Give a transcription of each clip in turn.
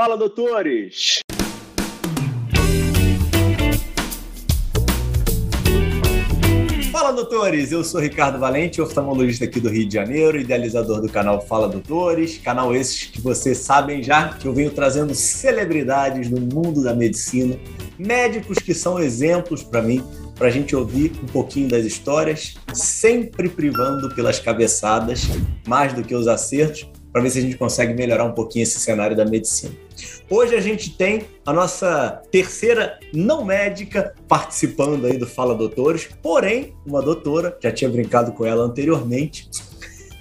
Fala, doutores! Fala, doutores! Eu sou Ricardo Valente, oftalmologista aqui do Rio de Janeiro, idealizador do canal Fala Doutores, canal esses que vocês sabem já que eu venho trazendo celebridades no mundo da medicina, médicos que são exemplos para mim, para a gente ouvir um pouquinho das histórias, sempre privando pelas cabeçadas, mais do que os acertos, para ver se a gente consegue melhorar um pouquinho esse cenário da medicina. Hoje a gente tem a nossa terceira não médica participando aí do Fala Doutores, porém, uma doutora, já tinha brincado com ela anteriormente,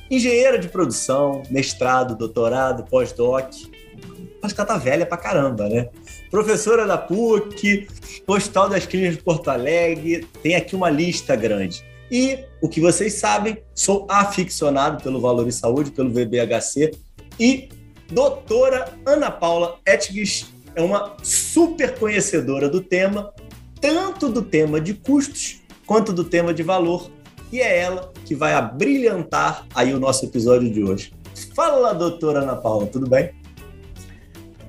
engenheira de produção, mestrado, doutorado, pós-doc, mas que ela tá velha pra caramba, né? Professora da PUC, Hospital das Clínicas de Porto Alegre, tem aqui uma lista grande. E o que vocês sabem, sou aficionado pelo Valor e Saúde, pelo VBHC, e doutora Ana Paula Etges é uma super conhecedora do tema, tanto do tema de custos quanto do tema de valor, e é ela que vai abrilhantar aí o nosso episódio de hoje. Fala, doutora Ana Paula, tudo bem?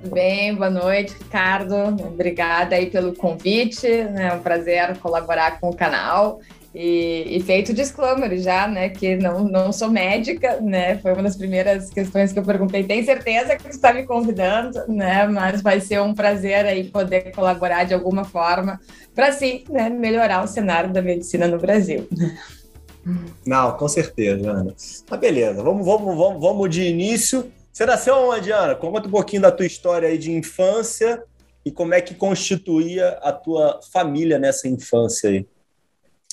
Tudo bem, boa noite, Ricardo. Obrigada aí pelo convite, né? é um prazer colaborar com o canal. E, e, feito o disclaimer já, né, que não, não sou médica, né, foi uma das primeiras questões que eu perguntei. Tem certeza que você está me convidando, né, mas vai ser um prazer aí poder colaborar de alguma forma para, sim, né, melhorar o cenário da medicina no Brasil. Não, com certeza, Ana. Mas beleza, vamos, vamos, vamos, vamos de início. Você nasceu onde, Ana? Conta um pouquinho da tua história aí de infância e como é que constituía a tua família nessa infância aí.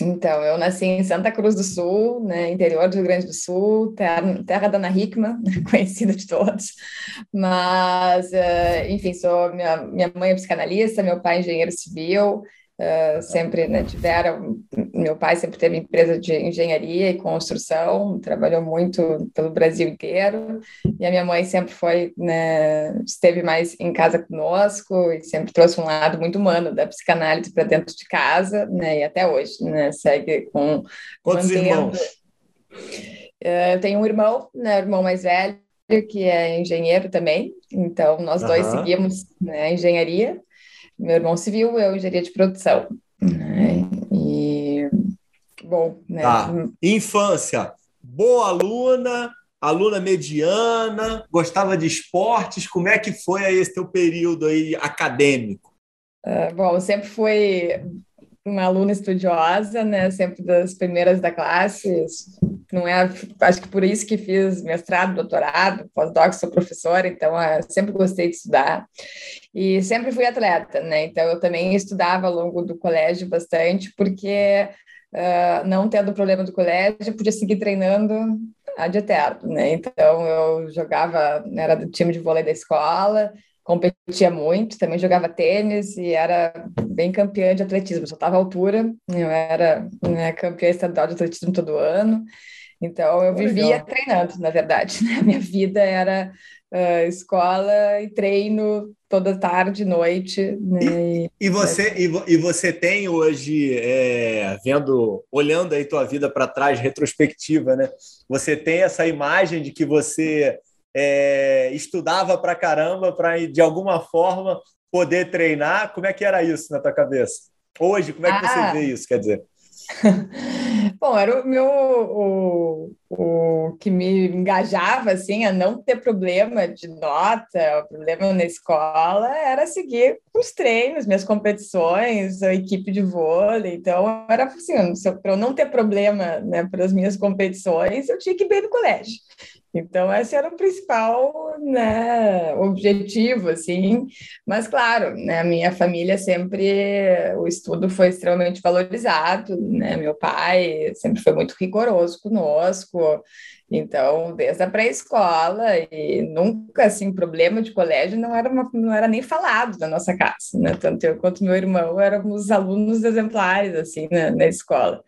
Então, eu nasci em Santa Cruz do Sul, né, interior do Rio Grande do Sul, terra, terra da Ana Hickman, conhecida de todos. Mas, uh, enfim, sou minha, minha mãe é psicanalista, meu pai é engenheiro civil, Uh, sempre né, tiveram. Meu pai sempre teve empresa de engenharia e construção, trabalhou muito pelo Brasil inteiro, e a minha mãe sempre foi, né, esteve mais em casa conosco e sempre trouxe um lado muito humano da psicanálise para dentro de casa, né, e até hoje, né, segue com. Quantos mantendo... irmãos? Uh, eu tenho um irmão, né, irmão mais velho, que é engenheiro também, então nós uhum. dois seguimos né, engenharia. Meu irmão civil, eu engenharia de produção. Né? E, bom, né? Tá. Infância, boa aluna, aluna mediana, gostava de esportes. Como é que foi aí esse teu período aí acadêmico? Uh, bom, sempre fui uma aluna estudiosa, né? Sempre das primeiras da classe. Não é, acho que por isso que fiz mestrado, doutorado, pós-doc, sou professora, então uh, sempre gostei de estudar e sempre fui atleta, né? Então eu também estudava ao longo do colégio bastante, porque uh, não tendo problema do colégio, podia seguir treinando ad eterno, né? Então eu jogava, era do time de vôlei da escola, competia muito, também jogava tênis e era bem campeã de atletismo, só estava altura, eu era né, campeã estadual de atletismo todo ano, então eu vivia Legal. treinando, na verdade, né? minha vida era uh, escola e treino toda tarde, noite. Né? E, e, você, e, e, você tem hoje, é, vendo, olhando aí tua vida para trás, retrospectiva, né? Você tem essa imagem de que você é, estudava para caramba para, de alguma forma, poder treinar. Como é que era isso na tua cabeça? Hoje, como é que ah. você vê isso, quer dizer? Bom, era o meu o, o que me engajava assim a não ter problema de nota, problema na escola era seguir os treinos, minhas competições, a equipe de vôlei. Então era assim, para eu não ter problema, né, para as minhas competições, eu tinha que ir bem no colégio. Então, esse era o principal né, objetivo, assim. Mas, claro, né, minha família sempre, o estudo foi extremamente valorizado, né? Meu pai sempre foi muito rigoroso conosco. Então, desde a pré-escola e nunca, assim, problema de colégio não era, uma, não era nem falado na nossa casa, né? Tanto eu quanto meu irmão éramos alunos exemplares, assim, na, na escola.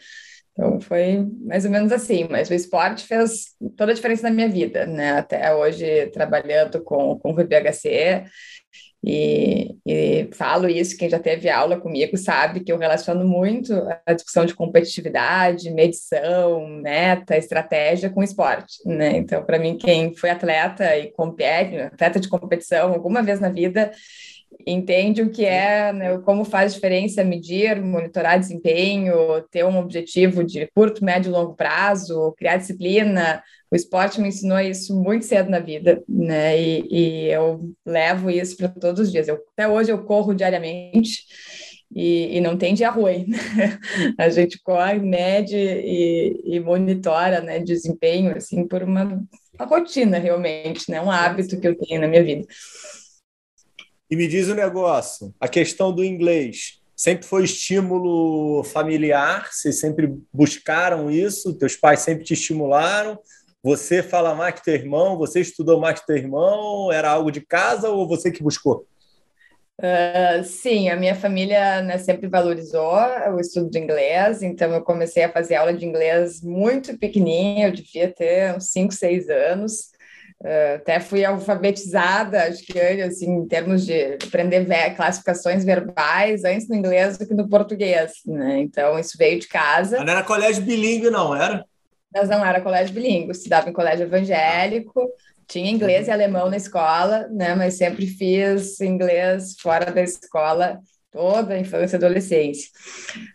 Então foi mais ou menos assim, mas o esporte fez toda a diferença na minha vida, né? Até hoje trabalhando com, com o BHC e, e, falo isso, quem já teve aula comigo sabe que eu relaciono muito a discussão de competitividade, medição, meta, estratégia com esporte, né? Então, para mim, quem foi atleta e compete, atleta de competição alguma vez na vida, entende o que é, né, como faz diferença medir, monitorar desempenho, ter um objetivo de curto, médio e longo prazo, criar disciplina. O esporte me ensinou isso muito cedo na vida, né? E, e eu levo isso para todos os dias. Eu, até hoje eu corro diariamente. E, e, não tem dia ruim. Né? A gente corre, mede e, e, monitora né, desempenho assim, por uma, uma rotina, realmente, né? um hábito que eu tenho na minha vida. E me diz o um negócio, a questão do inglês. Sempre foi estímulo familiar? Vocês sempre buscaram isso? Teus pais sempre te estimularam? Você fala mais que teu irmão? Você estudou mais que teu irmão? Era algo de casa ou você que buscou? Uh, sim, a minha família né, sempre valorizou o estudo de inglês, então eu comecei a fazer aula de inglês muito pequenininha, eu devia ter uns 5, 6 anos. Uh, até fui alfabetizada, acho que assim, em termos de aprender classificações verbais, antes no inglês do que no português, né? Então, isso veio de casa. Não era colégio bilíngue, não, era? Mas não era colégio bilíngue, estudava em colégio evangélico, tinha inglês uhum. e alemão na escola, né? Mas sempre fiz inglês fora da escola toda a infância e adolescência.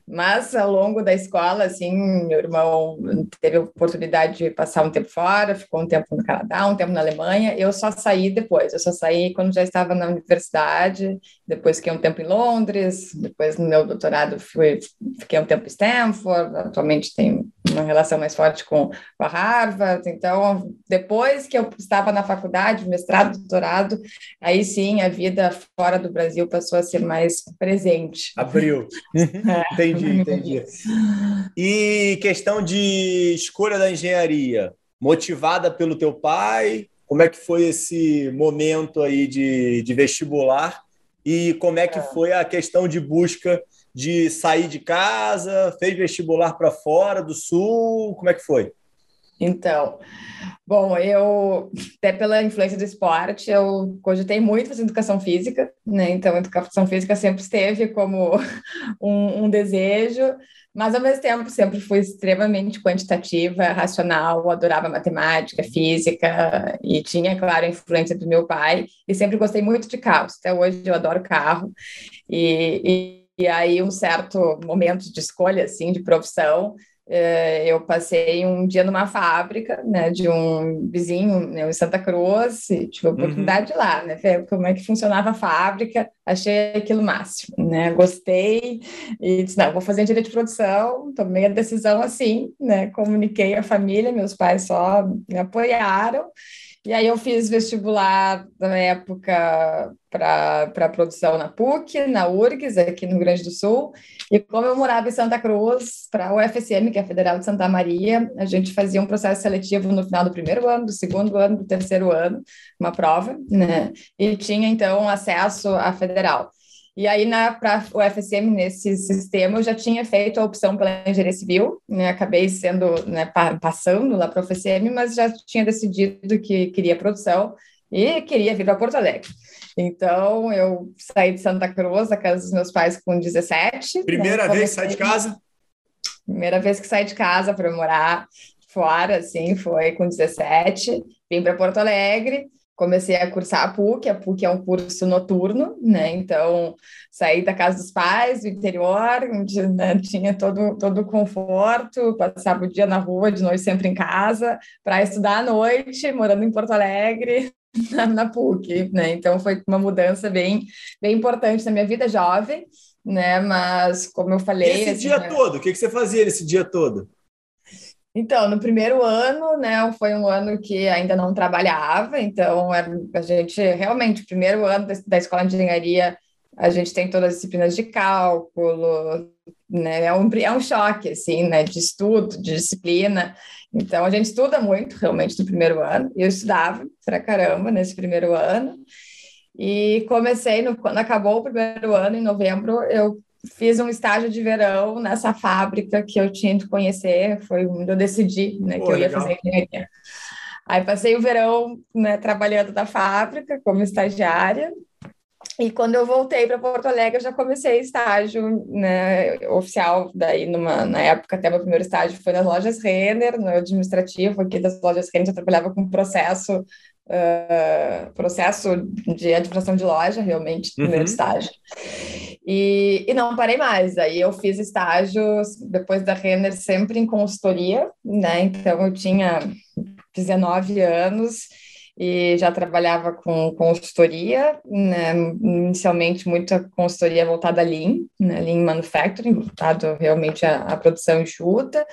Mas ao longo da escola, assim, meu irmão teve a oportunidade de passar um tempo fora, ficou um tempo no Canadá, um tempo na Alemanha. Eu só saí depois, eu só saí quando já estava na universidade, depois fiquei um tempo em Londres, depois no meu doutorado fui, fiquei um tempo em Stanford, atualmente tenho uma relação mais forte com, a Harvard. Então, depois que eu estava na faculdade, mestrado, doutorado, aí sim a vida fora do Brasil passou a ser mais presente. Abriu. É. entendi, entendi. E questão de escolha da engenharia, motivada pelo teu pai? Como é que foi esse momento aí de, de vestibular? E como é que é. foi a questão de busca de sair de casa, fez vestibular para fora do sul, como é que foi? Então, bom, eu, até pela influência do esporte, eu cogitei muito fazer educação física, né? Então, educação física sempre esteve como um, um desejo, mas ao mesmo tempo sempre fui extremamente quantitativa, racional, adorava matemática, física e tinha, claro, a influência do meu pai e sempre gostei muito de carros. Até hoje eu adoro carro e, e e aí, um certo momento de escolha, assim, de profissão, eh, eu passei um dia numa fábrica, né, de um vizinho né, em Santa Cruz, e tive a uhum. oportunidade uhum. de lá, né, ver como é que funcionava a fábrica, achei aquilo máximo, né, gostei, e disse, não, vou fazer direito de produção, tomei a decisão assim, né, comuniquei à família, meus pais só me apoiaram, e aí eu fiz vestibular na época para produção na PUC, na URGS, aqui no Rio Grande do Sul. E como eu morava em Santa Cruz, para a UFSM, que é a Federal de Santa Maria, a gente fazia um processo seletivo no final do primeiro ano, do segundo ano, do terceiro ano, uma prova, né? E tinha, então, acesso à Federal. E aí, para o FSM, nesse sistema, eu já tinha feito a opção pela engenharia civil, né? acabei sendo, né, passando lá para o FSM, mas já tinha decidido que queria produção e queria vir para Porto Alegre. Então, eu saí de Santa Cruz, da casa dos meus pais, com 17. Né, Primeira né? vez que sai de casa? Primeira vez que saí de casa para morar fora, assim, foi com 17. Vim para Porto Alegre comecei a cursar a PUC, a PUC é um curso noturno, né? Então, saí da casa dos pais, do interior, onde né, tinha todo, todo o conforto, passava o dia na rua, de noite sempre em casa, para estudar à noite, morando em Porto Alegre, na, na, PUC, né? Então, foi uma mudança bem, bem importante na minha vida jovem, né? Mas, como eu falei... E esse assim, dia né? todo? O que, que você fazia nesse dia todo? Então, no primeiro ano, né, foi um ano que ainda não trabalhava, então a gente realmente, primeiro ano da, escola de engenharia, a gente tem todas as disciplinas de cálculo, né, é um, é um choque, assim, né, de estudo, de disciplina, então a gente estuda muito, realmente, no primeiro ano, eu estudava pra caramba nesse primeiro ano, e comecei, no, quando acabou o primeiro ano, em novembro, eu fiz um estágio de verão nessa fábrica que eu tinha que conhecer, foi onde eu decidi né, Pô, que eu ia legal. fazer engenharia. Aí passei o verão né, trabalhando na fábrica como estagiária, e quando eu voltei para Porto Alegre, eu já comecei estágio né, oficial, daí numa, na época até meu primeiro estágio foi nas lojas Renner, no administrativo aqui das lojas Renner, eu trabalhava com processo, uh, processo de administração de loja, realmente, no uhum. primeiro estágio. E, e não parei mais, aí eu fiz estágios, depois da Renner, sempre em consultoria, né, então eu tinha 19 anos, e já trabalhava com consultoria, né, inicialmente muita consultoria voltada a Lean, né, Lean Manufacturing, voltado realmente à, à produção enxuta,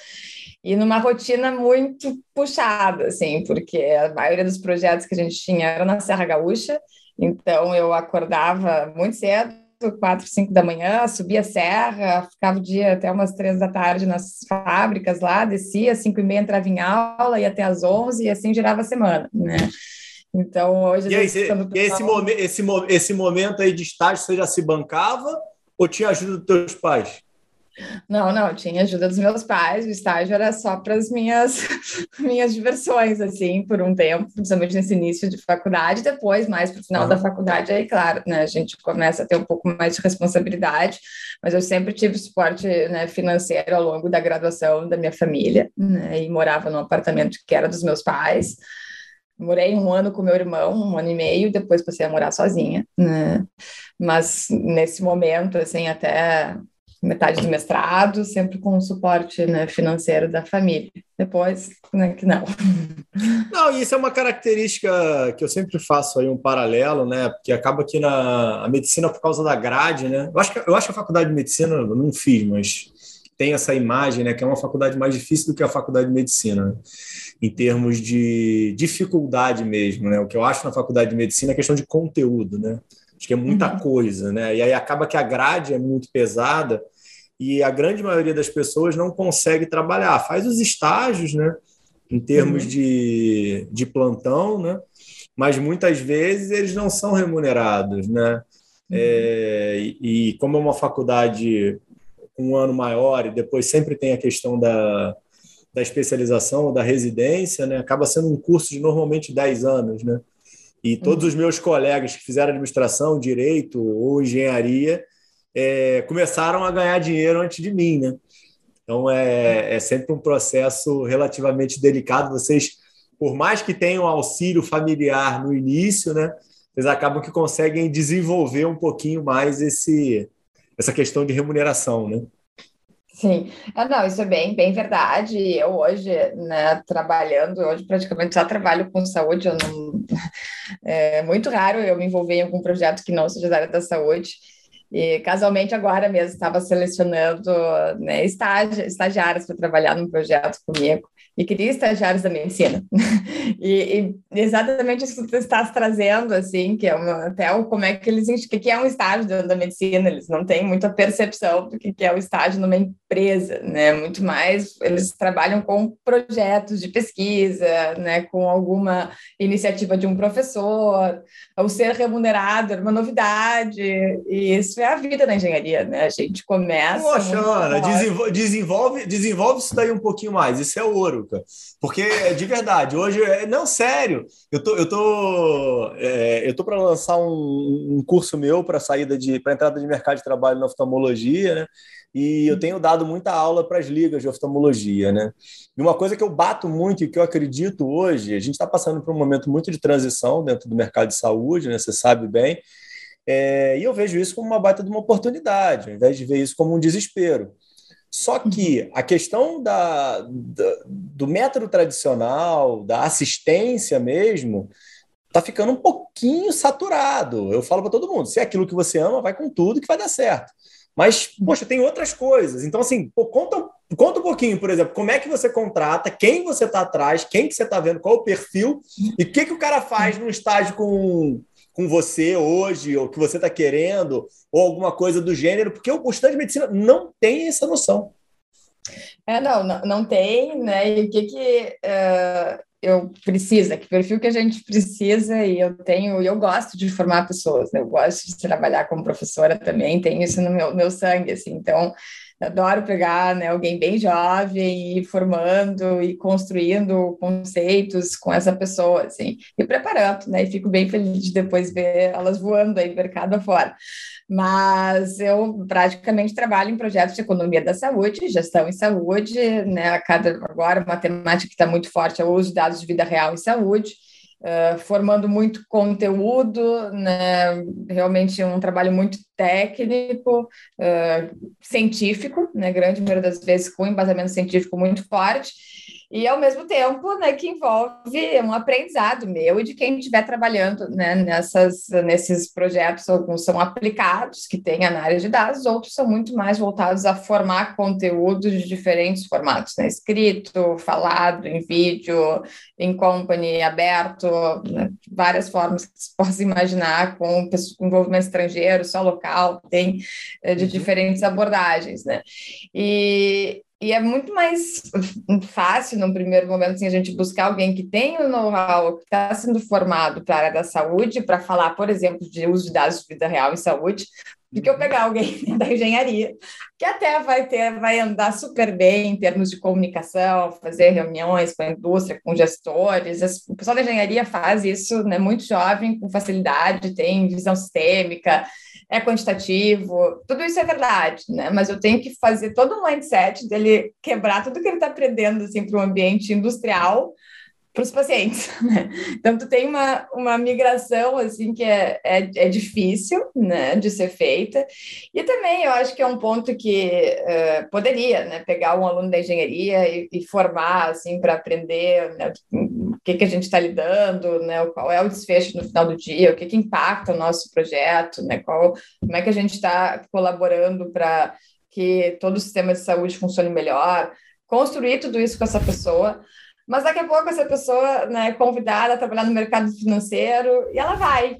e numa rotina muito puxada, assim, porque a maioria dos projetos que a gente tinha era na Serra Gaúcha, então eu acordava muito cedo, quatro, cinco da manhã, subia a serra, ficava o dia até umas três da tarde nas fábricas lá, descia, cinco e meia entrava em aula, ia até às onze, e assim girava a semana, né? Então, hoje... E, aí, e esse, momen esse, esse momento aí de estágio, você já se bancava ou tinha ajuda dos teus pais? Não, não, tinha ajuda dos meus pais, o estágio era só para as minhas, minhas diversões, assim, por um tempo, principalmente nesse início de faculdade, depois, mais para o final uhum. da faculdade, aí, claro, né, a gente começa a ter um pouco mais de responsabilidade, mas eu sempre tive suporte né, financeiro ao longo da graduação da minha família, né, e morava num apartamento que era dos meus pais, morei um ano com meu irmão, um ano e meio, depois passei a morar sozinha, né, mas nesse momento, assim, até metade do mestrado, sempre com o suporte né, financeiro da família. Depois, né, que não. Não, isso é uma característica que eu sempre faço aí um paralelo, né? Porque acaba que na a medicina, por causa da grade, né? Eu acho que, eu acho que a faculdade de medicina, eu não fiz, mas tem essa imagem, né? Que é uma faculdade mais difícil do que a faculdade de medicina, né? em termos de dificuldade mesmo, né? O que eu acho na faculdade de medicina é questão de conteúdo, né? Acho que é muita uhum. coisa, né? E aí acaba que a grade é muito pesada e a grande maioria das pessoas não consegue trabalhar. Faz os estágios, né? Em termos uhum. de, de plantão, né? Mas muitas vezes eles não são remunerados, né? Uhum. É, e, e como é uma faculdade um ano maior e depois sempre tem a questão da, da especialização, da residência, né? Acaba sendo um curso de normalmente 10 anos, né? E todos os meus colegas que fizeram administração, direito ou engenharia é, começaram a ganhar dinheiro antes de mim, né? Então é, é sempre um processo relativamente delicado. Vocês, por mais que tenham auxílio familiar no início, né? Vocês acabam que conseguem desenvolver um pouquinho mais esse, essa questão de remuneração, né? Sim, ah, não, isso é bem, bem verdade. Eu hoje, né, trabalhando, hoje praticamente só trabalho com saúde, eu não, é muito raro eu me envolver em algum projeto que não seja da área da saúde. E casualmente agora mesmo estava selecionando né, estagi estagiários para trabalhar num projeto comigo e queria estagiários da medicina. e, e, exatamente isso que tu estás trazendo, assim, que é uma, até o, como é que eles, o que é um estágio dentro da medicina, eles não têm muita percepção do que é o estágio numa empresa, né, muito mais, eles trabalham com projetos de pesquisa, né, com alguma iniciativa de um professor, o ser remunerado era uma novidade, e isso é a vida na engenharia, né, a gente começa... Poxa, Ana, desenvolve, desenvolve, desenvolve isso daí um pouquinho mais, isso é ouro, porque, de verdade, hoje. É, não, sério. Eu tô, eu tô, é, eu tô para lançar um, um, curso meu para saída de. para entrada de mercado de trabalho na oftalmologia, né? E eu tenho dado muita aula para as ligas de oftalmologia, né? E uma coisa que eu bato muito e que eu acredito hoje, a gente está passando por um momento muito de transição dentro do mercado de saúde, né? Você sabe bem. É, e eu vejo isso como uma baita de uma oportunidade, ao invés de ver isso como um desespero. Só que uhum. a questão da, da, do método tradicional, da assistência mesmo, está ficando um pouquinho saturado. Eu falo para todo mundo: se é aquilo que você ama, vai com tudo que vai dar certo. Mas, uhum. poxa, tem outras coisas. Então, assim, pô, conta, conta um pouquinho, por exemplo, como é que você contrata, quem você está atrás, quem que você está vendo, qual o perfil e o que, que o cara faz num estágio com com você hoje, ou que você está querendo, ou alguma coisa do gênero, porque o estudante de medicina não tem essa noção. É, não, não, não tem, né? E o que que uh, eu precisa, que perfil que a gente precisa, e eu tenho, e eu gosto de formar pessoas, né? eu gosto de trabalhar como professora também, tenho isso no meu, meu sangue, assim, então adoro pegar né, alguém bem jovem e formando e construindo conceitos com essa pessoa, assim, e preparando, né? E fico bem feliz de depois ver elas voando aí mercado afora. Mas eu praticamente trabalho em projetos de economia da saúde, gestão em saúde, né? Cada agora uma temática que está muito forte é o uso de dados de vida real em saúde. Uh, formando muito conteúdo, né, realmente um trabalho muito técnico, uh, científico, né, grande maioria das vezes com embasamento científico muito forte, e ao mesmo tempo, né, que envolve um aprendizado meu e de quem estiver trabalhando, né, nessas, nesses projetos, alguns são aplicados, que tem área de dados, outros são muito mais voltados a formar conteúdos de diferentes formatos, né, escrito, falado, em vídeo, em company, aberto, né, várias formas que se possa imaginar, com envolvimento estrangeiro, só local, tem eh, de uhum. diferentes abordagens, né, e, e é muito mais fácil, no primeiro momento, assim, a gente buscar alguém que tem o know-how, que está sendo formado para a área da saúde, para falar, por exemplo, de uso de dados de vida real em saúde, do que eu pegar alguém da engenharia, que até vai ter, vai andar super bem em termos de comunicação, fazer reuniões com a indústria, com gestores. O pessoal da engenharia faz isso, né, muito jovem, com facilidade, tem visão sistêmica, é quantitativo, tudo isso é verdade, né? Mas eu tenho que fazer todo o mindset dele quebrar tudo que ele está aprendendo assim, para o ambiente industrial para os pacientes. Né? Então, tu tem uma, uma migração assim que é, é, é, difícil né, de ser feita. E também eu acho que é um ponto que uh, poderia né, pegar um aluno da engenharia e, e formar assim para aprender né, que, que a gente está lidando, né, qual é o desfecho no final do dia, o que, que impacta o nosso projeto, né, qual, como é que a gente está colaborando para que todo o sistema de saúde funcione melhor, construir tudo isso com essa pessoa. Mas daqui a pouco essa pessoa né, é convidada a trabalhar no mercado financeiro e ela vai.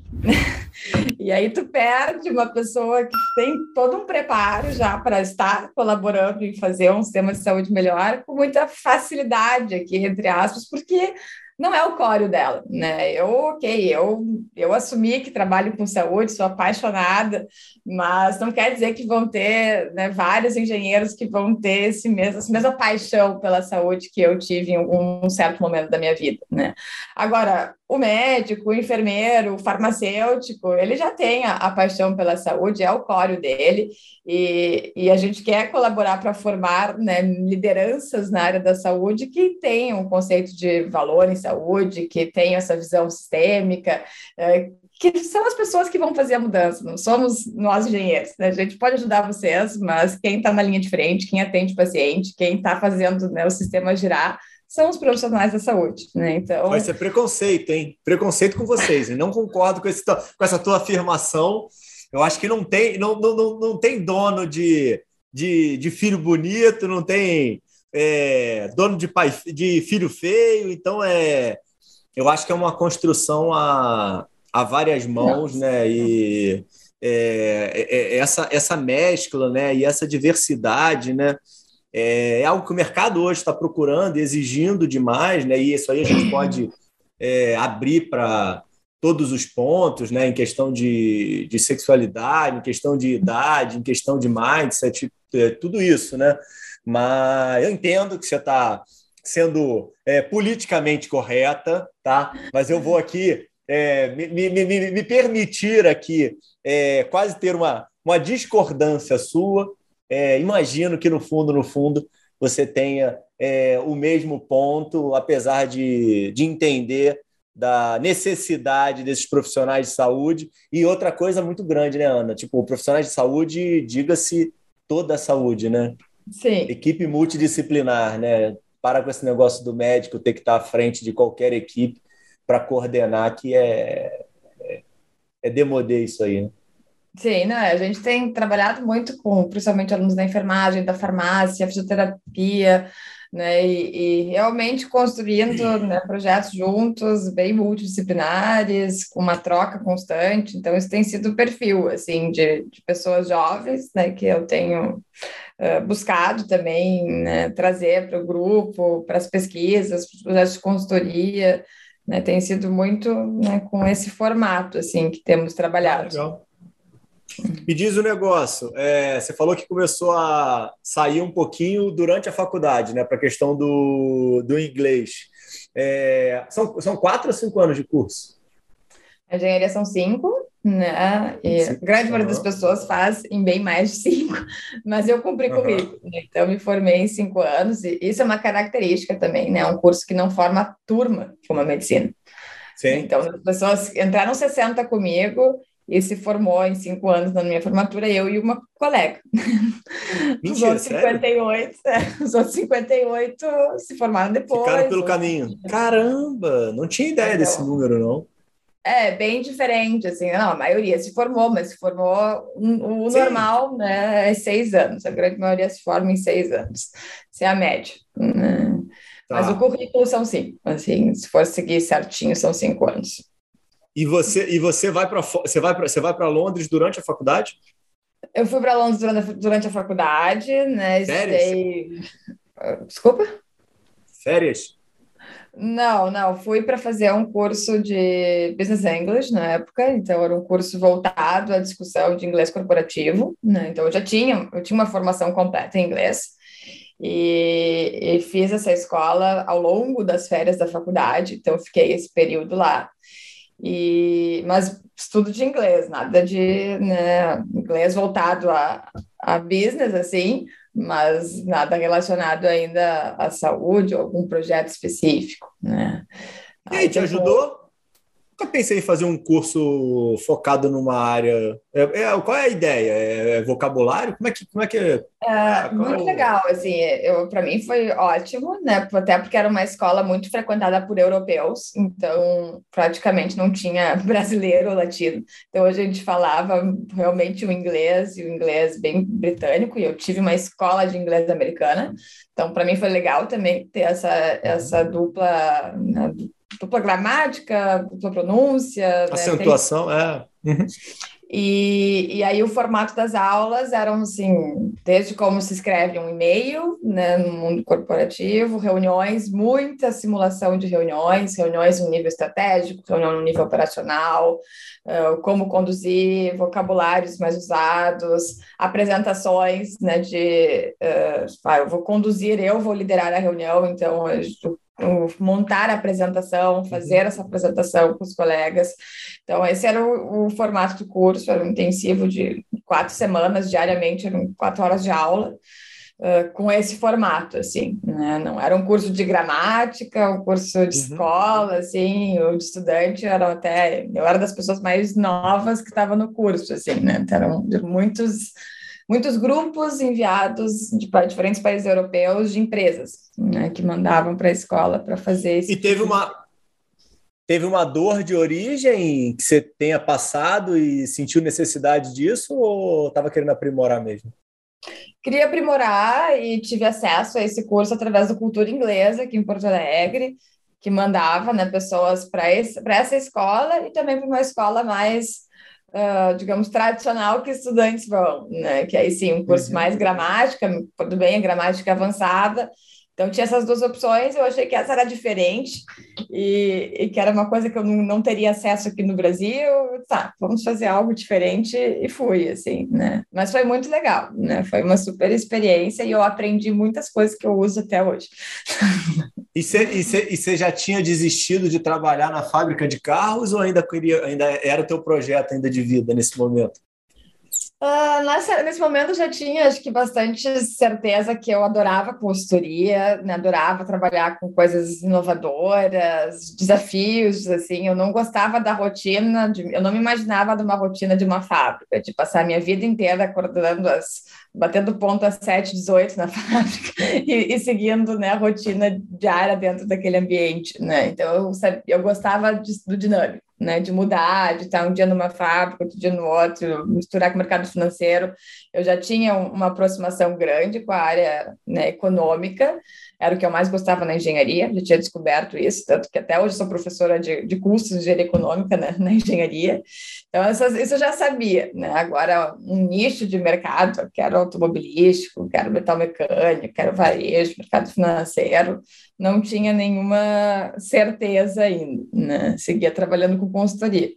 e aí tu perde uma pessoa que tem todo um preparo já para estar colaborando em fazer um sistema de saúde melhor com muita facilidade aqui, entre aspas, porque não é o core dela, né? Eu, ok, eu, eu assumi que trabalho com saúde, sou apaixonada, mas não quer dizer que vão ter né, vários engenheiros que vão ter esse mesmo, essa mesma paixão pela saúde que eu tive em algum certo momento da minha vida, né? Agora, o médico, o enfermeiro, o farmacêutico, ele já tem a, a paixão pela saúde, é o core dele, e, e a gente quer colaborar para formar né, lideranças na área da saúde que tenham um conceito de valor em saúde, que tenham essa visão sistêmica, é, que são as pessoas que vão fazer a mudança, não somos nós engenheiros, né? A gente pode ajudar vocês, mas quem está na linha de frente, quem atende o paciente, quem está fazendo né, o sistema girar, são os profissionais da saúde, né? Então... Vai ser preconceito, hein? Preconceito com vocês, e não concordo com, esse, com essa tua afirmação. Eu acho que não tem, não, não, não tem dono de, de, de filho bonito, não tem é, dono de, pai, de filho feio, então é, eu acho que é uma construção a, a várias mãos, Nossa. né? E é, é, é, essa, essa mescla, né? E essa diversidade, né? É, é algo que o mercado hoje está procurando, exigindo demais, né? E isso aí a gente pode é, abrir para todos os pontos, né? Em questão de, de sexualidade, em questão de idade, em questão de mindset, é, tudo isso, né? Mas eu entendo que você está sendo é, politicamente correta, tá? Mas eu vou aqui é, me, me, me, me, permitir aqui é, quase ter uma, uma discordância sua, é, imagino que no fundo, no fundo, você tenha é, o mesmo ponto, apesar de, de entender da necessidade desses profissionais de saúde. E outra coisa muito grande, né, Ana? Tipo, profissionais de saúde, diga-se toda a saúde, né? Sim. Equipe multidisciplinar, né? Para com esse negócio do médico ter que estar à frente de qualquer equipe para coordenar, que é, é, é demodê isso aí, né? Sim, né? A gente tem trabalhado muito com, principalmente alunos da enfermagem, da farmácia, fisioterapia, né? E, e realmente construindo né, projetos juntos, bem multidisciplinares, com uma troca constante. Então, isso tem sido o perfil, assim, de, de pessoas jovens, né? Que eu tenho uh, buscado também né, trazer para o grupo, para as pesquisas, para os projetos de consultoria, né? Tem sido muito né, com esse formato, assim, que temos trabalhado. Legal. Me diz o negócio. É, você falou que começou a sair um pouquinho durante a faculdade, né? Para a questão do, do inglês. É, são, são quatro ou cinco anos de curso? A engenharia são cinco, né? E a grande maioria das pessoas faz em bem mais de cinco, mas eu cumpri uhum. comigo. Né? Então, me formei em cinco anos, e isso é uma característica também, né? É um curso que não forma turma como a medicina. Sim. Então, as pessoas entraram 60 comigo e se formou em cinco anos na minha formatura, eu e uma colega. Mentira, os outros 58, é, os outros 58 se formaram depois. Ficaram pelo caminho. Caramba, não tinha ideia então, desse número, não. É, bem diferente, assim, não, a maioria se formou, mas se formou, o, o normal, né, é seis anos, a grande maioria se forma em seis anos, isso é a média, né? Tá. Mas o currículo são cinco, assim, se for seguir certinho, são cinco anos. E você, e você vai para você vai para você vai para Londres durante a faculdade? Eu fui para Londres durante, durante a faculdade, né? Férias? Estudei... Desculpa? Férias? Não, não, fui para fazer um curso de Business English na época, então era um curso voltado à discussão de inglês corporativo, né? Então eu já tinha, eu tinha uma formação completa em inglês e, e fiz essa escola ao longo das férias da faculdade, então fiquei esse período lá. E, mas estudo de inglês, nada de né, inglês voltado a, a business, assim, mas nada relacionado ainda à saúde ou algum projeto específico, né? E aí, te ajudou? Nunca pensei em fazer um curso focado numa área. É, é, qual é a ideia? É, é vocabulário? Como é que, como é que é? é ah, muito legal, assim, para mim foi ótimo, né? Até porque era uma escola muito frequentada por europeus, então praticamente não tinha brasileiro ou latino. Então a gente falava realmente o inglês e o inglês bem britânico, e eu tive uma escola de inglês americana. Então, para mim foi legal também ter essa, essa dupla, né, dupla gramática, dupla pronúncia. Né, Acentuação, né? é. Uhum. E, e aí o formato das aulas eram assim, desde como se escreve um e-mail, né, no mundo corporativo, reuniões, muita simulação de reuniões, reuniões no nível estratégico, reunião no nível operacional, uh, como conduzir, vocabulários mais usados, apresentações, né, de, uh, ah, eu vou conduzir, eu vou liderar a reunião, então montar a apresentação, fazer essa apresentação com os colegas. Então, esse era o, o, formato do curso, era um intensivo de quatro semanas diariamente, eram quatro horas de aula, uh, com esse formato, assim, né? Não era um curso de gramática, um curso de uhum. escola, assim, ou de estudante, era até, eu era das pessoas mais novas que estavam no curso, assim, né? Então, eram muitos muitos grupos enviados de diferentes países europeus de empresas, né, que mandavam para a escola para fazer isso. E teve uma teve uma dor de origem que você tenha passado e sentiu necessidade disso ou estava querendo aprimorar mesmo? Queria aprimorar e tive acesso a esse curso através do Cultura Inglesa aqui em Porto Alegre, que mandava né, pessoas para essa escola e também para uma escola mais uh, digamos, tradicional que estudantes vão, né? Que aí sim, um curso uhum. mais gramática, tudo bem, a gramática avançada, então, tinha essas duas opções, eu achei que essa era diferente e, e que era uma coisa que eu não, não, teria acesso aqui no Brasil. Tá, vamos fazer algo diferente e fui, assim, né? Mas foi muito legal, né? Foi uma super experiência e eu aprendi muitas coisas que eu uso até hoje. E você já tinha desistido de trabalhar na fábrica de carros ou ainda, queria, ainda era o teu projeto ainda de vida nesse momento? Uh, nessa, nesse momento eu já tinha, acho que, bastante certeza que eu adorava consultoria, né? adorava trabalhar com coisas inovadoras, desafios, assim, eu não gostava da rotina, de, eu não me imaginava de uma rotina de uma fábrica, de passar a minha vida inteira acordando as, batendo ponto às 7, 18 na fábrica e, e, seguindo né, a rotina diária dentro daquele ambiente, né? Então eu, eu gostava de, do dinâmico né, de mudar, de estar um dia numa fábrica, outro dia no outro, misturar com o mercado financeiro. Eu já tinha uma aproximação grande com a área né, econômica, era o que eu mais gostava na engenharia, já tinha descoberto isso, tanto que até hoje sou professora de, de cursos de engenharia econômica né, na engenharia. Então, essas, isso eu já sabia. Né? Agora, um nicho de mercado, quero automobilístico, quero metal mecânico, quero varejo, mercado financeiro, não tinha nenhuma certeza ainda. Né? Seguia trabalhando com consultoria.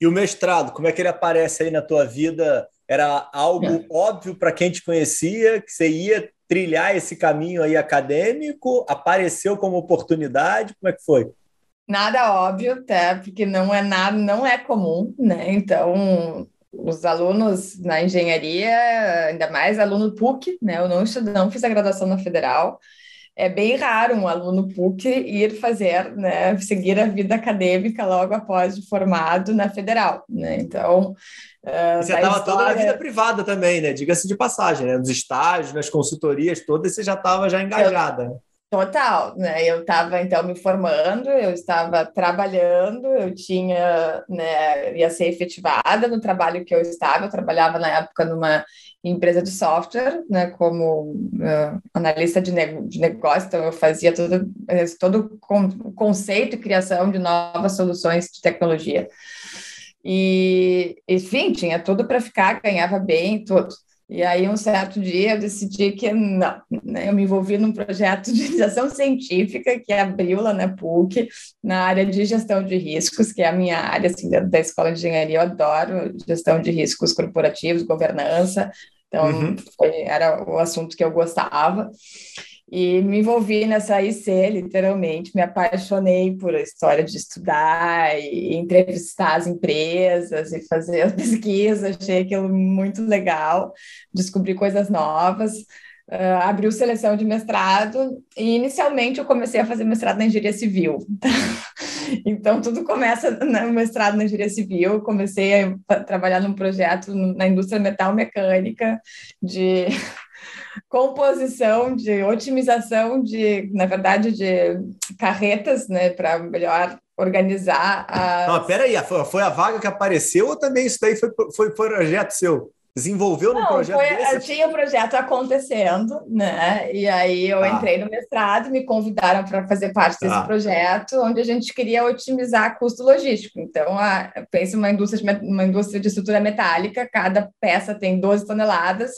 E o mestrado, como é que ele aparece aí na tua vida? Era algo é. óbvio para quem te conhecia, que você ia trilhar esse caminho aí acadêmico? Apareceu como oportunidade? Como é que foi? Nada óbvio, até porque não é nada, não é comum, né? Então, os alunos na engenharia, ainda mais aluno PUC, né? Eu não estudei, não fiz a graduação na Federal. É bem raro um aluno PUC ir fazer, né, seguir a vida acadêmica logo após formado na Federal, né? Então, Uh, você estava toda na vida privada também, né? Diga-se de passagem, né? Nos estágios, nas consultorias todas, você já estava já engajada. Eu, total, né? Eu estava então me formando, eu estava trabalhando, eu tinha, né? Ia ser efetivada no trabalho que eu estava. Eu trabalhava na época numa empresa de software, né? Como uh, analista de, ne de negócio, então eu fazia todo todo o conceito e criação de novas soluções de tecnologia. E, enfim, tinha tudo para ficar, ganhava bem, tudo. E aí, um certo dia, eu decidi que não. Né? Eu me envolvi num projeto de iniciação científica que abriu lá na PUC, na área de gestão de riscos, que é a minha área assim, da, da escola de engenharia. Eu adoro gestão de riscos corporativos, governança. Então, uhum. foi, era o assunto que eu gostava e me envolvi nessa IC, literalmente, me apaixonei por a história de estudar e entrevistar as empresas e fazer as pesquisas, achei aquilo muito legal, descobri coisas novas, uh, abriu seleção de mestrado e inicialmente eu comecei a fazer mestrado na engenharia civil. então tudo começa no mestrado na engenharia civil, comecei a trabalhar num projeto na indústria metal mecânica de composição, de otimização de, na verdade, de carretas, né, para melhor organizar a. Não, peraí, foi, a vaga que apareceu ou também isso daí foi, foi, projeto seu? Desenvolveu no projeto foi, desse? Tinha o um projeto acontecendo, né? E aí eu ah. entrei no mestrado, me convidaram para fazer parte desse ah. projeto, onde a gente queria otimizar custo logístico. Então, a, pensa uma indústria, uma indústria de estrutura metálica, cada peça tem 12 toneladas,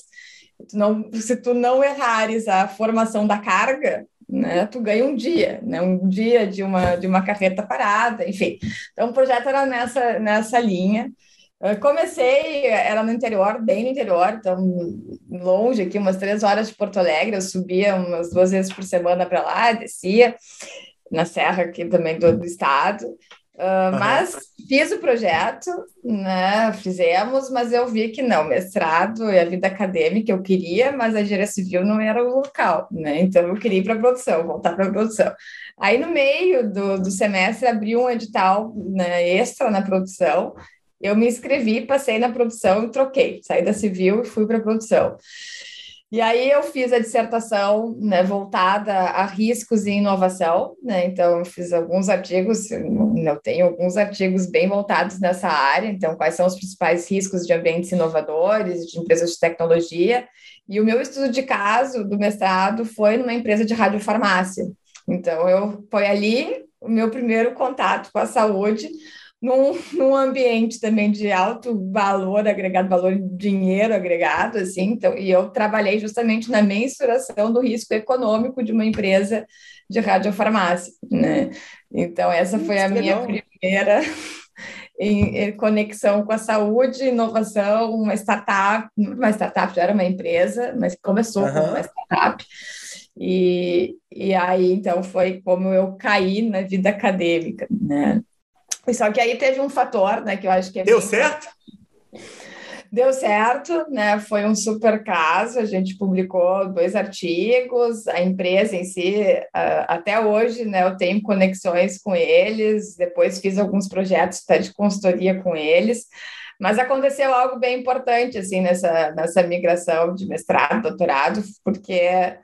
tu não, se tu não errares a formação da carga, né, tu ganha um dia, né, um dia de uma, de uma carreta parada, enfim. Então, o projeto era nessa, nessa linha. Eu comecei, era no interior, bem no interior, então longe aqui, umas três horas de Porto Alegre, eu subia umas duas vezes por semana para lá, descia na serra aqui também do, do estado, Uh, mas fiz o projeto, né? Fizemos, mas eu vi que não, mestrado e a vida acadêmica eu queria, mas a engenharia civil não era o local, né? Então eu queria ir para a produção, voltar para a produção. Aí no meio do, do semestre abriu um edital né, extra na produção. Eu me inscrevi, passei na produção e troquei. Saí da civil e fui para a produção. E aí eu fiz a dissertação né, voltada a riscos e inovação, né? Então eu fiz alguns artigos, eu tenho alguns artigos bem voltados nessa área. Então, quais são os principais riscos de ambientes inovadores, de empresas de tecnologia? E o meu estudo de caso do mestrado foi numa empresa de radiofarmácia. Então, eu foi ali o meu primeiro contato com a saúde, num, num ambiente também de alto valor agregado, valor dinheiro agregado, assim, então, e eu trabalhei justamente na mensuração do risco econômico de uma empresa de radiofarmácia, né? Então, essa foi a minha primeira em, em, conexão com a saúde, inovação, uma startup, uma startup já era uma empresa, mas começou uhum. como uma startup, e, e aí, então, foi como eu caí na vida acadêmica, né? Só que aí teve um fator, né, que eu acho que é Deu certo? Deu certo, né? Foi um super caso. A gente publicou dois artigos. A empresa em si, até hoje, né? Eu tenho conexões com eles. Depois fiz alguns projetos de consultoria com eles. Mas aconteceu algo bem importante assim nessa nessa migração de mestrado, doutorado, porque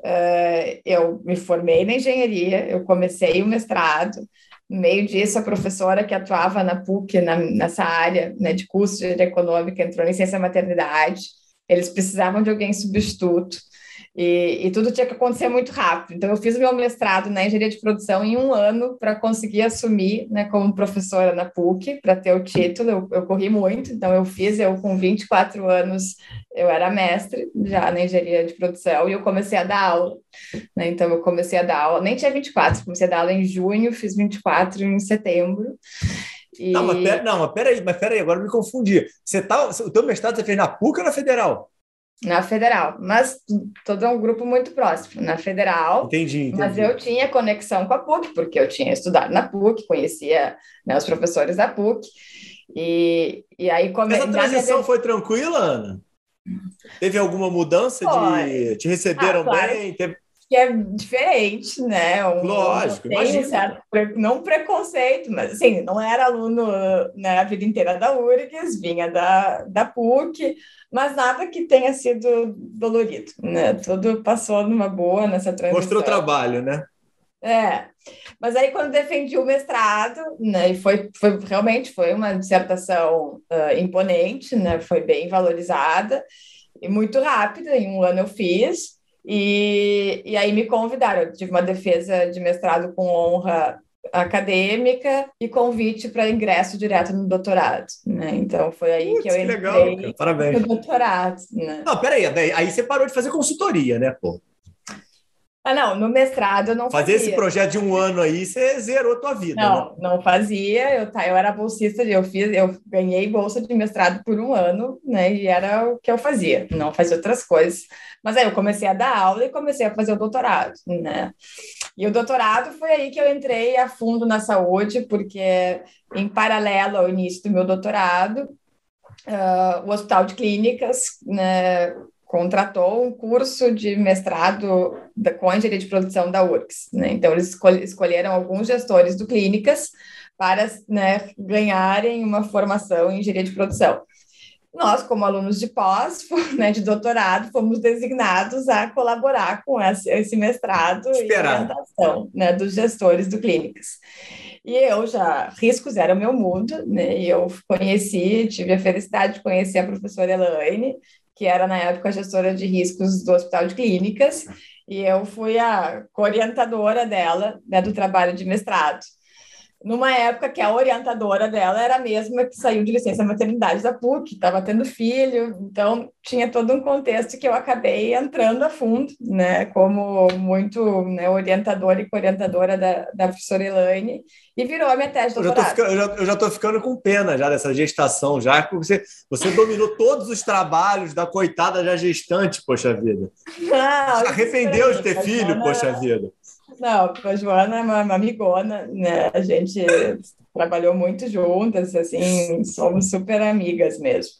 uh, eu me formei na engenharia, eu comecei o mestrado meio disso, a professora que atuava na PUC, na, nessa área né, de curso de econômica, entrou em ciência maternidade. Eles precisavam de alguém substituto. E, e, tudo tinha que acontecer muito rápido. Então, eu fiz meu mestrado na engenharia de produção em um ano para conseguir assumir né, como professora na PUC, para ter o título. Eu, eu, corri muito, então eu fiz, eu com 24 anos, eu era mestre já na engenharia de produção e eu comecei a dar aula. Né? Então, eu comecei a dar aula, nem tinha 24, comecei a dar aula em junho, fiz 24 em setembro. E... Não, mas pera, não, peraí, mas peraí, agora me confundi. Você tá, o teu mestrado você fez na PUC ou na Federal? Na federal, mas todo um grupo muito próximo, na federal. Entendi, entendi. Mas eu tinha conexão com a PUC, porque eu tinha estudado na PUC, conhecia né, os professores da PUC. E, e aí come... Essa transição minha... foi tranquila, Ana? Teve alguma mudança de. Te receberam ah, claro. bem? Teve que é diferente, né? Um, Lógico, um certo, não preconceito, mas assim, não era aluno né, a vida inteira da URGS, vinha da, da PUC, mas nada que tenha sido dolorido, né? Tudo passou numa boa nessa transição. Mostrou trabalho, né? É, mas aí quando defendi o mestrado, né, e foi, foi realmente foi uma dissertação uh, imponente, né, foi bem valorizada e muito rápida, em um ano eu fiz, e, e aí me convidaram. Eu tive uma defesa de mestrado com honra acadêmica e convite para ingresso direto no doutorado, né? Então foi aí Putz, que eu entrei que legal, Parabéns. no doutorado, né? Não, peraí, aí você parou de fazer consultoria, né, pô? Ah, não, no mestrado eu não Fazer fazia. esse projeto de um ano aí, você zerou tua vida. Não, né? não fazia. Eu, tá, eu era bolsista, eu fiz, eu ganhei bolsa de mestrado por um ano, né? E era o que eu fazia, não fazia outras coisas. Mas aí eu comecei a dar aula e comecei a fazer o doutorado, né? E o doutorado foi aí que eu entrei a fundo na saúde, porque em paralelo ao início do meu doutorado, uh, o Hospital de Clínicas, né, contratou um curso de mestrado da, com engenharia de produção da URGS. Né? Então, eles escolheram alguns gestores do Clínicas para né, ganharem uma formação em engenharia de produção. Nós, como alunos de pós, né, de doutorado, fomos designados a colaborar com esse, mestrado Esperado. e orientação né, dos gestores do Clínicas. E eu já, riscos era o meu mundo, né? E eu conheci, tive a felicidade de conhecer a professora Elaine, que era na época gestora de riscos do Hospital de Clínicas, e eu fui a orientadora dela, né, do trabalho de mestrado numa época que a orientadora dela era a mesma que saiu de licença maternidade da PUC, estava tendo filho, então tinha todo um contexto que eu acabei entrando a fundo, né, como muito né, orientadora e orientadora da, da professora Elaine, e virou a minha tese de doutorado. Eu já estou ficando com pena já dessa gestação, já, porque você, você dominou todos os trabalhos da coitada já gestante, poxa vida. Não, se arrependeu de ter filho, poxa vida. Não, a Joana é uma, uma amigona, né? A gente trabalhou muito juntas, assim, somos super amigas mesmo.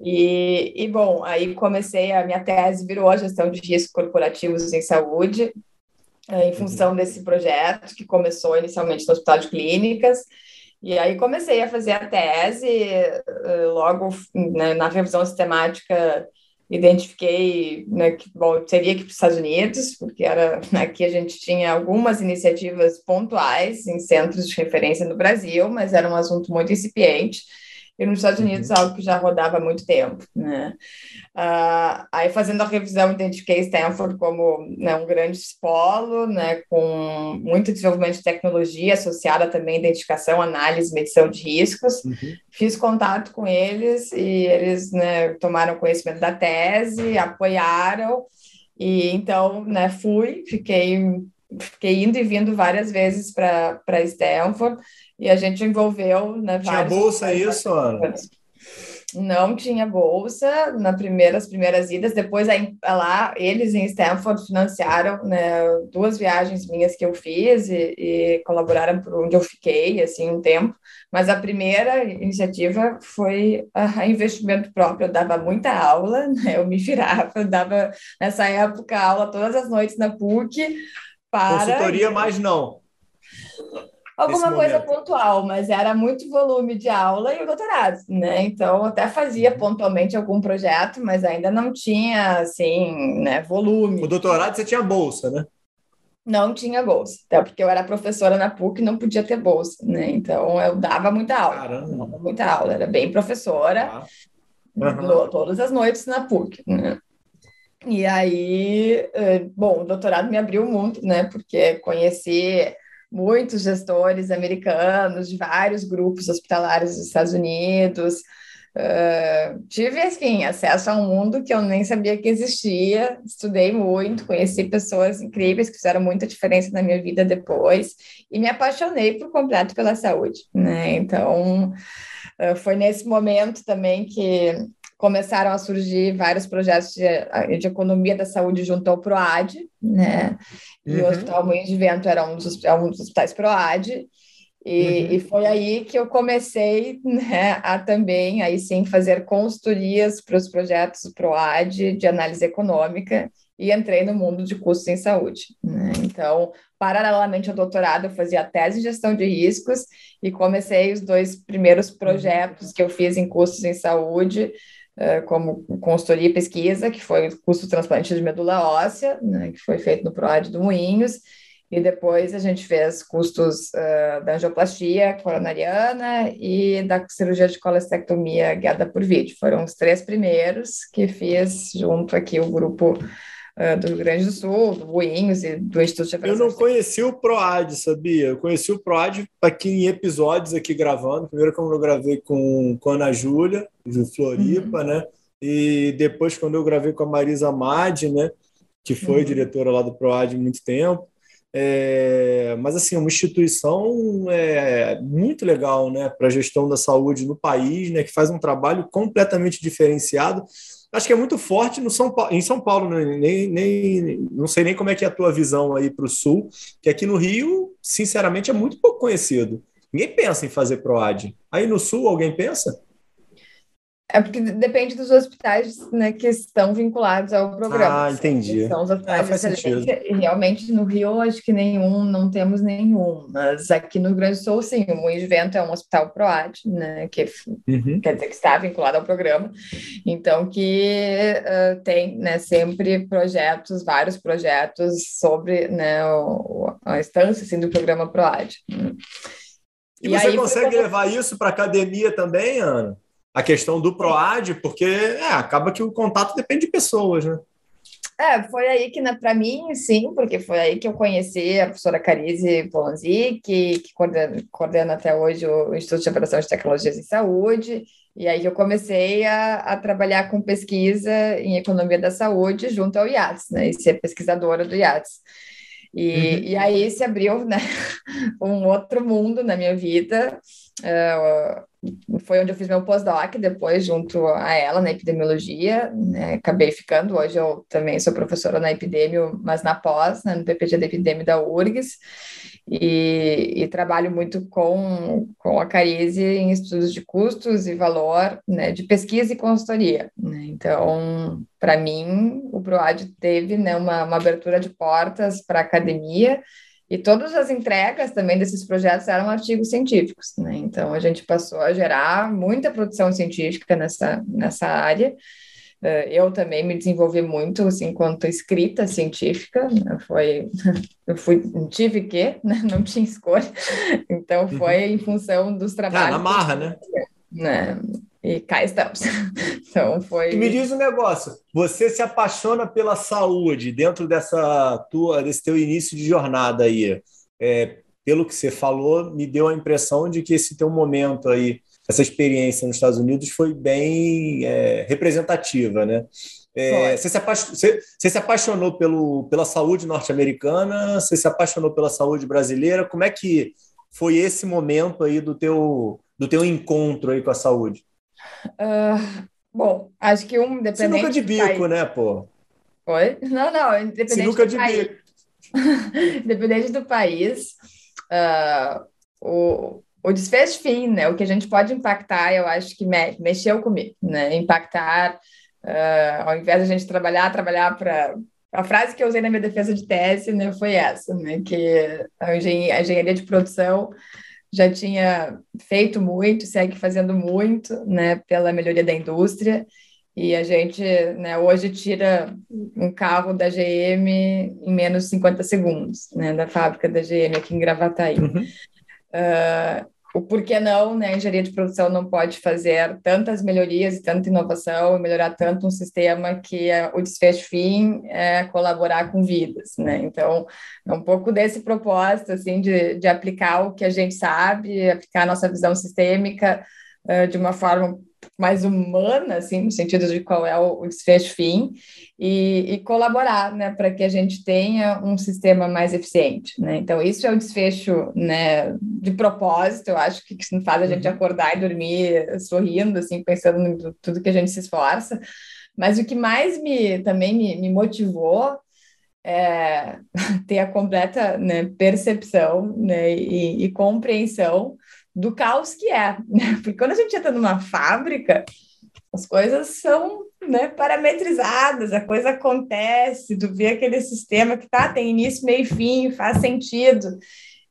E, e, bom, aí comecei, a minha tese virou a gestão de riscos corporativos em saúde, eh, em função desse projeto que começou inicialmente no Hospital de Clínicas, e aí comecei a fazer a tese, eh, logo né, na revisão sistemática identifiquei né, que bom, teria que para os Estados Unidos, porque era aqui a gente tinha algumas iniciativas pontuais em centros de referência no Brasil, mas era um assunto muito incipiente e nos Estados Unidos uhum. algo que já rodava há muito tempo, né? Uh, aí fazendo a revisão identifiquei Stanford como né, um grande polo, né, com muito desenvolvimento de tecnologia associada também à identificação, análise, medição de riscos. Uhum. Fiz contato com eles e eles né, tomaram conhecimento da tese, apoiaram e então né, fui, fiquei fiquei indo e vindo várias vezes para Stanford e a gente envolveu né, Tinha bolsa isso, Ana? Não tinha bolsa nas primeiras primeiras idas. Depois lá eles em Stanford financiaram né, duas viagens minhas que eu fiz e, e, colaboraram por onde eu fiquei assim um tempo. Mas a primeira iniciativa foi a investimento próprio. Eu dava muita aula, né, eu me virava, eu dava nessa época aula todas as noites na PUC para consultoria, mas não alguma coisa pontual, mas era muito volume de aula e o doutorado, né? Então, até fazia uhum. pontualmente algum projeto, mas ainda não tinha, assim, né, volume. O doutorado você tinha bolsa, né? Não tinha bolsa, até porque eu era professora na PUC e não podia ter bolsa, né? Então eu dava muita aula, Caramba. muita aula, era bem professora, uhum. todas as noites na PUC, né? E aí, eh, bom, o doutorado me abriu muito, né? Porque conheci muitos gestores americanos de vários grupos hospitalares dos Estados Unidos, Uh, tive, assim, acesso a um mundo que eu nem sabia que existia, estudei muito, conheci pessoas incríveis que fizeram muita diferença na minha vida depois e me apaixonei por completo pela saúde, né? Então, uh, foi nesse momento também que começaram a surgir vários projetos de, de economia da saúde junto ao PROAD, né? E uhum. o Hospital Moinhos de Vento era um dos, é um dos hospitais PROAD, e, uhum. e, foi aí que eu comecei né, a também, aí sim, fazer consultorias para os projetos PROAD de análise econômica e entrei no mundo de custos em saúde. Né? Então, paralelamente ao doutorado, eu fazia tese em gestão de riscos e comecei os dois primeiros projetos que eu fiz em custos em saúde, como consultoria e pesquisa, que foi o custo transplante de medula óssea, né, que foi feito no PROAD do Moinhos, e depois a gente fez custos uh, da angioplastia coronariana e da cirurgia de colestectomia guiada por vídeo. Foram os três primeiros que fiz junto aqui o grupo uh, do Rio Grande do Sul, do Boinhos e do Instituto de Avaliação. Eu não conheci o PROAD, sabia? Eu conheci o PROAD aqui em episódios aqui gravando. Primeiro quando eu gravei com, com a Ana Júlia, de Floripa, uhum. né? E depois quando eu gravei com a Marisa Madi, né? Que foi uhum. diretora lá do PROAD há muito tempo. É, mas assim, é uma instituição é, muito legal né, para a gestão da saúde no país, né, que faz um trabalho completamente diferenciado. Acho que é muito forte no São Paulo, em São Paulo, né? nem, nem, não sei nem como é que é a tua visão aí para o Sul, que aqui no Rio, sinceramente, é muito pouco conhecido. Ninguém pensa em fazer PROAD. Aí no Sul, alguém pensa? É porque depende dos hospitais né, que estão vinculados ao programa. Ah, entendi. São os hospitais é, faz sentido. Realmente no Rio, acho que nenhum, não temos nenhum. Mas aqui no Rio Grande do Sul, sim, o Moinho de Vento é um hospital PROAD, né, que uhum. quer dizer que está vinculado ao programa. Então, que uh, tem né, sempre projetos, vários projetos sobre né, o, a instância assim, do programa PROAD. E, e você aí, consegue levar isso para a academia também, Ana? A questão do PROAD, porque é, acaba que o contato depende de pessoas, né? É, foi aí que, para mim, sim, porque foi aí que eu conheci a professora Carize Polanzi, que, que coordena, coordena, até hoje o Instituto de Operação de Tecnologias em Saúde, e aí eu comecei a, a trabalhar com pesquisa em economia da saúde junto ao IATS, né, e ser pesquisadora do IATS. E, uhum. e aí se abriu né, um outro mundo na minha vida, uh, foi onde eu fiz meu pós-doc, depois junto a ela na epidemiologia, né? acabei ficando, hoje eu também sou professora na epidemio, mas na pós, né? no PPG da epidemia da URGS, e, e, trabalho muito com, com a Carize em estudos de custos e valor, né? de pesquisa e consultoria. Né? Então, para mim, o PROAD teve né, uma, uma abertura de portas para a academia, e todas as entregas também desses projetos eram artigos científicos, né? Então a gente passou a gerar muita produção científica nessa, nessa área. Eh, eu também me desenvolvi muito assim, enquanto escrita científica, né? foi, eu fui, tive que, né? não tinha escolha, então foi uhum. em função dos trabalhos. Ah, na marra, né? né? E cá estamos. Então foi. E me diz um negócio: você se apaixona pela saúde dentro dessa tua, desse teu início de jornada aí. É, pelo que você falou, me deu a impressão de que esse teu momento aí, essa experiência nos Estados Unidos foi bem é, representativa, né? É, você, se você, você, se apaixonou pelo, pela saúde norte-americana? Você se apaixonou pela saúde brasileira? Como é que foi esse momento aí do teu, do teu encontro aí com a saúde? Uh, bom, acho que um independente. Sinuca de bico, país... né, pô? Oi? Não, não, independente Sinuca do de país. bico. independente do país, uh, o, o desfecho fim, né? O que a gente pode impactar, eu acho que me, mexeu comigo, né? Impactar, uh, ao invés de a gente trabalhar, trabalhar para a frase que eu usei na minha defesa de tese né, foi essa, né, que a engenharia de produção já tinha feito muito, segue fazendo muito, né, pela melhoria da indústria, E a gente, né, hoje tira um carro da GM em menos de 50 segundos, né, da fábrica da GM aqui em Gravataí. Uhum. Uh, o porquê não, né? A engenharia de produção não pode fazer tantas melhorias e tanta inovação melhorar tanto um sistema que é, o desfecho fim é colaborar com vidas, né? Então, é um pouco desse propósito, assim, de, de aplicar o que a gente sabe, aplicar a nossa visão sistêmica uh, de uma forma mais humana, assim, no sentido de qual é o, desfecho fim, e, e colaborar, né, para que a gente tenha um sistema mais eficiente, né? Então, isso é o desfecho, né, de propósito, eu acho que, que faz a gente uhum. acordar e dormir sorrindo, assim, pensando em tudo que a gente se esforça. Mas o que mais me também me, me motivou é ter a completa né, percepção né, e, e compreensão do caos que é, né? Porque quando a gente entra numa fábrica, as coisas são né, parametrizadas, a coisa acontece, tu vê aquele sistema que tá, tem início, meio e fim, faz sentido.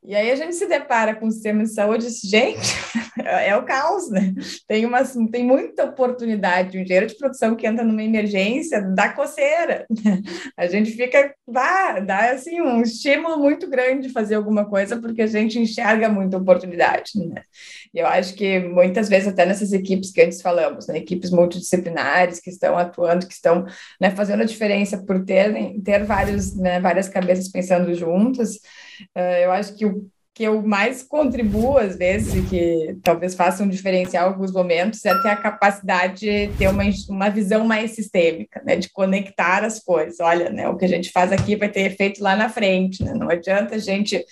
E aí a gente se depara com o sistema de saúde gente, é o caos, né? Tem, uma, tem muita oportunidade. Um engenheiro de produção que entra numa emergência dá coceira. A gente fica, vá, dá assim, um estímulo muito grande de fazer alguma coisa, porque a gente enxerga muita oportunidade, né? Eu acho que muitas vezes, até nessas equipes que antes falamos, né? equipes multidisciplinares que estão atuando, que estão né, fazendo a diferença por terem, ter vários, né, várias cabeças pensando juntas, Uh, eu acho que o que eu mais contribuo, às vezes, e que talvez faça um diferencial em alguns momentos, é ter a capacidade de ter uma, uma visão mais sistêmica, né? de conectar as coisas. Olha, né, o que a gente faz aqui vai ter efeito lá na frente. Né? Não adianta a gente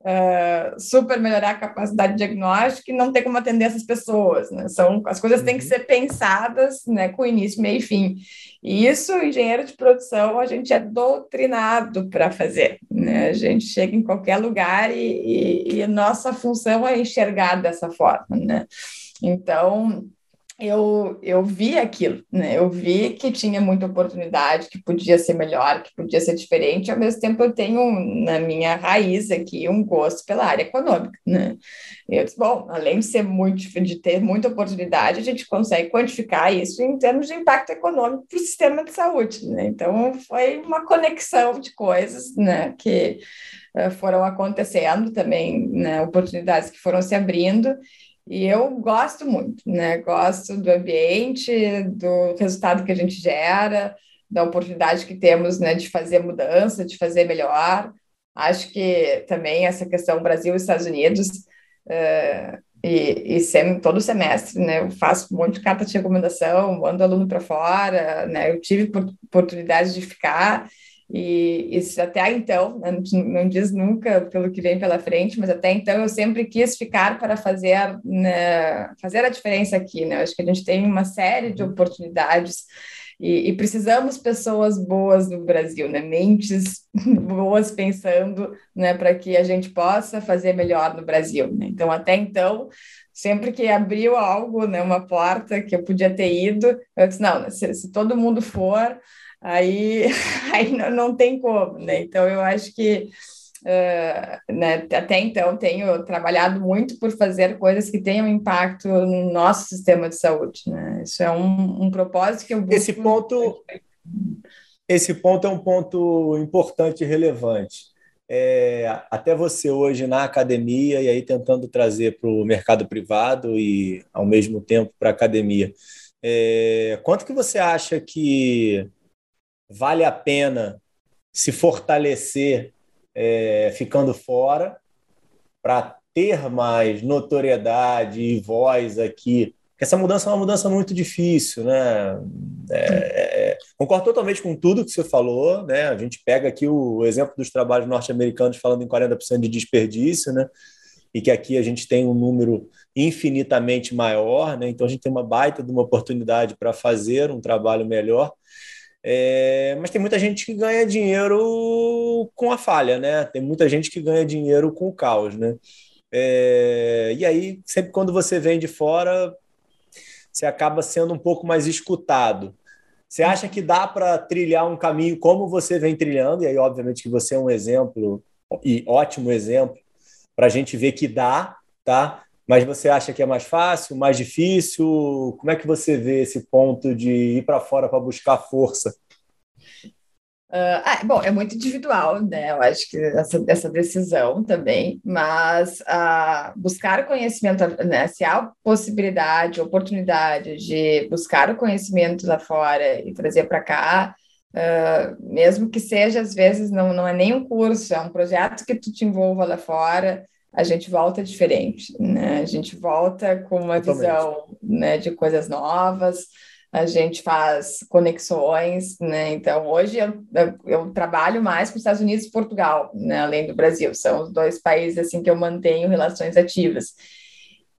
uh, super melhorar a capacidade diagnóstica e não ter como atender essas pessoas. Né? São, as coisas têm que uhum. ser pensadas né, com início, meio e fim. E isso, engenheiro de produção, a gente é doutrinado para fazer. Né? A gente chega em qualquer lugar e, e, e nossa função é enxergar dessa forma. Né? Então, eu, eu vi aquilo, né? Eu vi que tinha muita oportunidade, que podia ser melhor, que podia ser diferente. Ao mesmo tempo, eu tenho na minha raiz aqui um gosto pela área econômica, né? Eu disse, bom, além de ser muito, de ter muita oportunidade, a gente consegue quantificar isso em termos de impacto econômico para o sistema de saúde, né? Então, foi uma conexão de coisas, né? Que uh, foram acontecendo também, né? Oportunidades que foram se abrindo e eu gosto muito, né? Gosto do ambiente, do resultado que a gente gera, da oportunidade que temos, né, de fazer mudança, de fazer melhor. Acho que também essa questão Brasil e Estados Unidos, uh, e, e sem, todo semestre, né, eu faço um monte de carta de recomendação, mando aluno para fora, né, eu tive oportunidade de ficar, e isso até então, né, não diz nunca pelo que vem pela frente, mas até então eu sempre quis ficar para fazer, né, fazer a diferença aqui. Né? Eu acho que a gente tem uma série de uhum. oportunidades e, e, precisamos pessoas boas no Brasil, né? mentes boas pensando né, para que a gente possa fazer melhor no Brasil. Né? Então, até então, sempre que abriu algo, né, uma porta que eu podia ter ido, eu disse: não, se, se todo mundo for aí, aí não, não tem como, né? Então, eu acho que uh, né, até então tenho trabalhado muito por fazer coisas que tenham impacto no nosso sistema de saúde, né? Isso é um, um propósito que eu busco. Esse ponto, esse ponto é um ponto importante e relevante. É, até você hoje na academia e aí tentando trazer para o mercado privado e ao mesmo tempo para a academia. É, quanto que você acha que vale a pena se fortalecer é, ficando fora para ter mais notoriedade e voz aqui. Essa mudança é uma mudança muito difícil, né? É, é, concordo totalmente com tudo que você falou, né? A gente pega aqui o exemplo dos trabalhos norte-americanos falando em 40% de desperdício, né? E que aqui a gente tem um número infinitamente maior, né? Então a gente tem uma baita de uma oportunidade para fazer um trabalho melhor. É, mas tem muita gente que ganha dinheiro com a falha, né? Tem muita gente que ganha dinheiro com o caos, né? É, e aí, sempre quando você vem de fora, você acaba sendo um pouco mais escutado. Você acha que dá para trilhar um caminho como você vem trilhando? E aí, obviamente, que você é um exemplo, e ótimo exemplo, para a gente ver que dá, tá? Mas você acha que é mais fácil, mais difícil? Como é que você vê esse ponto de ir para fora para buscar força? Uh, ah, bom, é muito individual, né? Eu acho que essa, essa decisão também, mas uh, buscar conhecimento, né? Se há possibilidade, oportunidade de buscar o conhecimento lá fora e trazer para cá, uh, mesmo que seja, às vezes, não, não é nem um curso, é um projeto que tu te envolva lá fora, a gente volta diferente, né? A gente volta com uma Totalmente. visão né, de coisas novas, a gente faz conexões, né? Então, hoje eu, eu, trabalho mais com os Estados Unidos e Portugal, né? além do Brasil. São os dois países assim que eu mantenho relações ativas.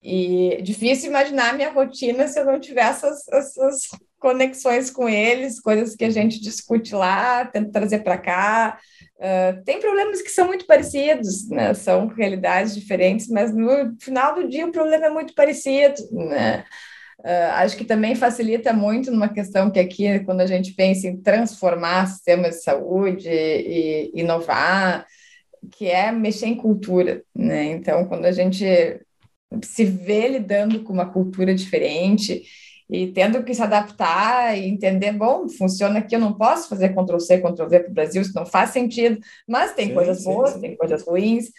E difícil imaginar minha rotina se eu não tiver essas, essas conexões com eles, coisas que a gente discute lá, tenta trazer para cá. Uh, tem problemas que são muito parecidos, né? são realidades diferentes, mas no final do dia o problema é muito parecido. Né? Uh, acho que também facilita muito numa questão que aqui, quando a gente pensa em transformar sistemas de saúde e, inovar, que é mexer em cultura, né? Então, quando a gente se vê lidando com uma cultura diferente e tendo que se adaptar e entender, bom, funciona aqui, eu não posso fazer Ctrl-C, Ctrl-V para o Brasil, isso não faz sentido, mas tem sim, coisas sim, boas, sim. tem coisas ruins,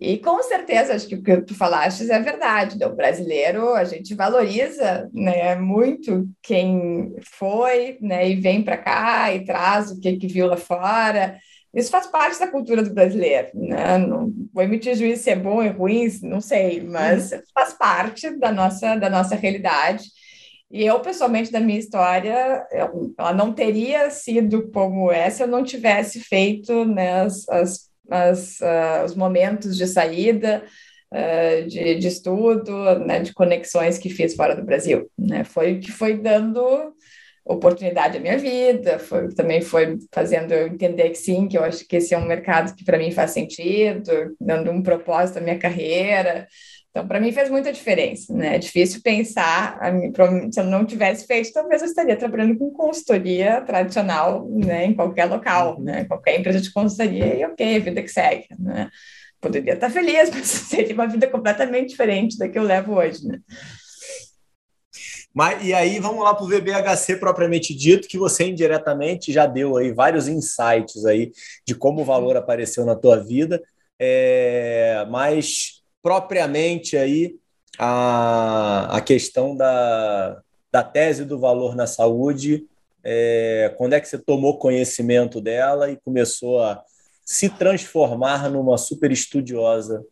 e com certeza, acho que o que tu falaste é verdade. Né? O brasileiro, a gente valoriza né, muito quem foi né, e vem para cá e traz o que, que viu lá fora. Isso faz parte da cultura do brasileiro. Né? Não vou emitir juízo se é bom ou ruim, não sei, mas uhum. faz parte da nossa, da nossa realidade. E eu, pessoalmente, da minha história, eu, ela não teria sido como essa se eu não tivesse feito né, as, as as, uh, os momentos de saída, uh, de, de, estudo, né, de conexões que fiz fora do Brasil. Né? Foi o que foi dando oportunidade à minha vida, foi, também foi fazendo eu entender que sim, que eu acho que esse é um mercado que para mim faz sentido, dando um propósito à minha carreira, então, para mim fez muita diferença, né? É difícil pensar, se eu não tivesse feito, talvez eu estaria trabalhando com consultoria tradicional, né, em qualquer local, né, qualquer empresa de consultoria, e ok, vida que segue, né? Poderia estar feliz, mas seria uma vida completamente diferente da que eu levo hoje, né? Mas, e aí, vamos lá para o VBHC propriamente dito, que você indiretamente já deu aí vários insights aí de como o valor apareceu na tua vida, é, mas propriamente aí a, a questão da, da tese do valor na saúde, é, quando é que você tomou conhecimento dela e começou a se transformar numa super estudiosa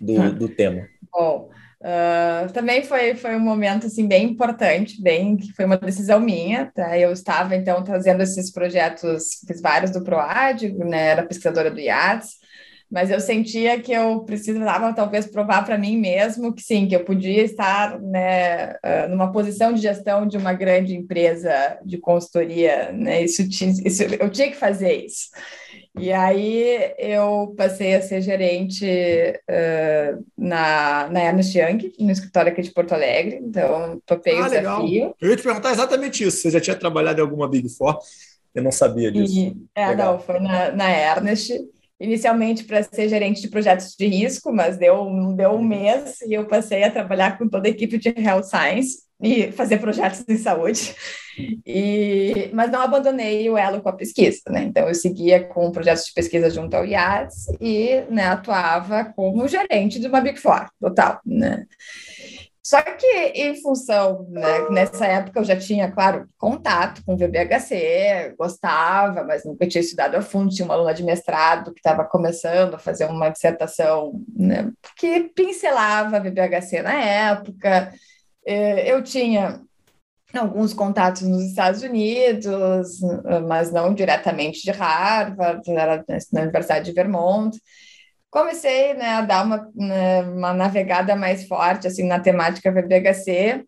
do, hum. do tema? Bom, uh, também foi, foi um momento assim, bem importante, bem que foi uma decisão minha. Tá? Eu estava, então, trazendo esses projetos, fiz vários do PROAD, né? era pesquisadora do IATS, mas eu sentia que eu precisava talvez provar para mim mesmo que sim, que eu podia estar né, numa posição de gestão de uma grande empresa de consultoria, né? Isso, isso eu tinha que fazer isso. E aí eu passei a ser gerente uh, na, na Ernst Young, no escritório aqui de Porto Alegre, então topei ah, o desafio. Legal. Eu ia te perguntar exatamente isso, você já tinha trabalhado em alguma Big Four? Eu não sabia disso. E, é, legal. não, foi na, na Ernest inicialmente para ser gerente de projetos de risco, mas deu, deu um mês e eu passei a trabalhar com toda a equipe de Health Science e fazer projetos de saúde. E, mas não abandonei o elo com a pesquisa, né? Então eu seguia com projetos de pesquisa junto ao IADS e né, atuava como gerente de uma Big Four, total, né? Só que, em função, né, nessa época eu já tinha, claro, contato com o VBHC, gostava, mas nunca tinha estudado a fundo. Tinha uma aluna de mestrado que estava começando a fazer uma dissertação né, que pincelava VBHC na época. É, eu tinha alguns contatos nos Estados Unidos, mas não diretamente de Harvard, era na Universidade de Vermont comecei né, a dar uma, né, uma navegada mais forte assim na temática VBHC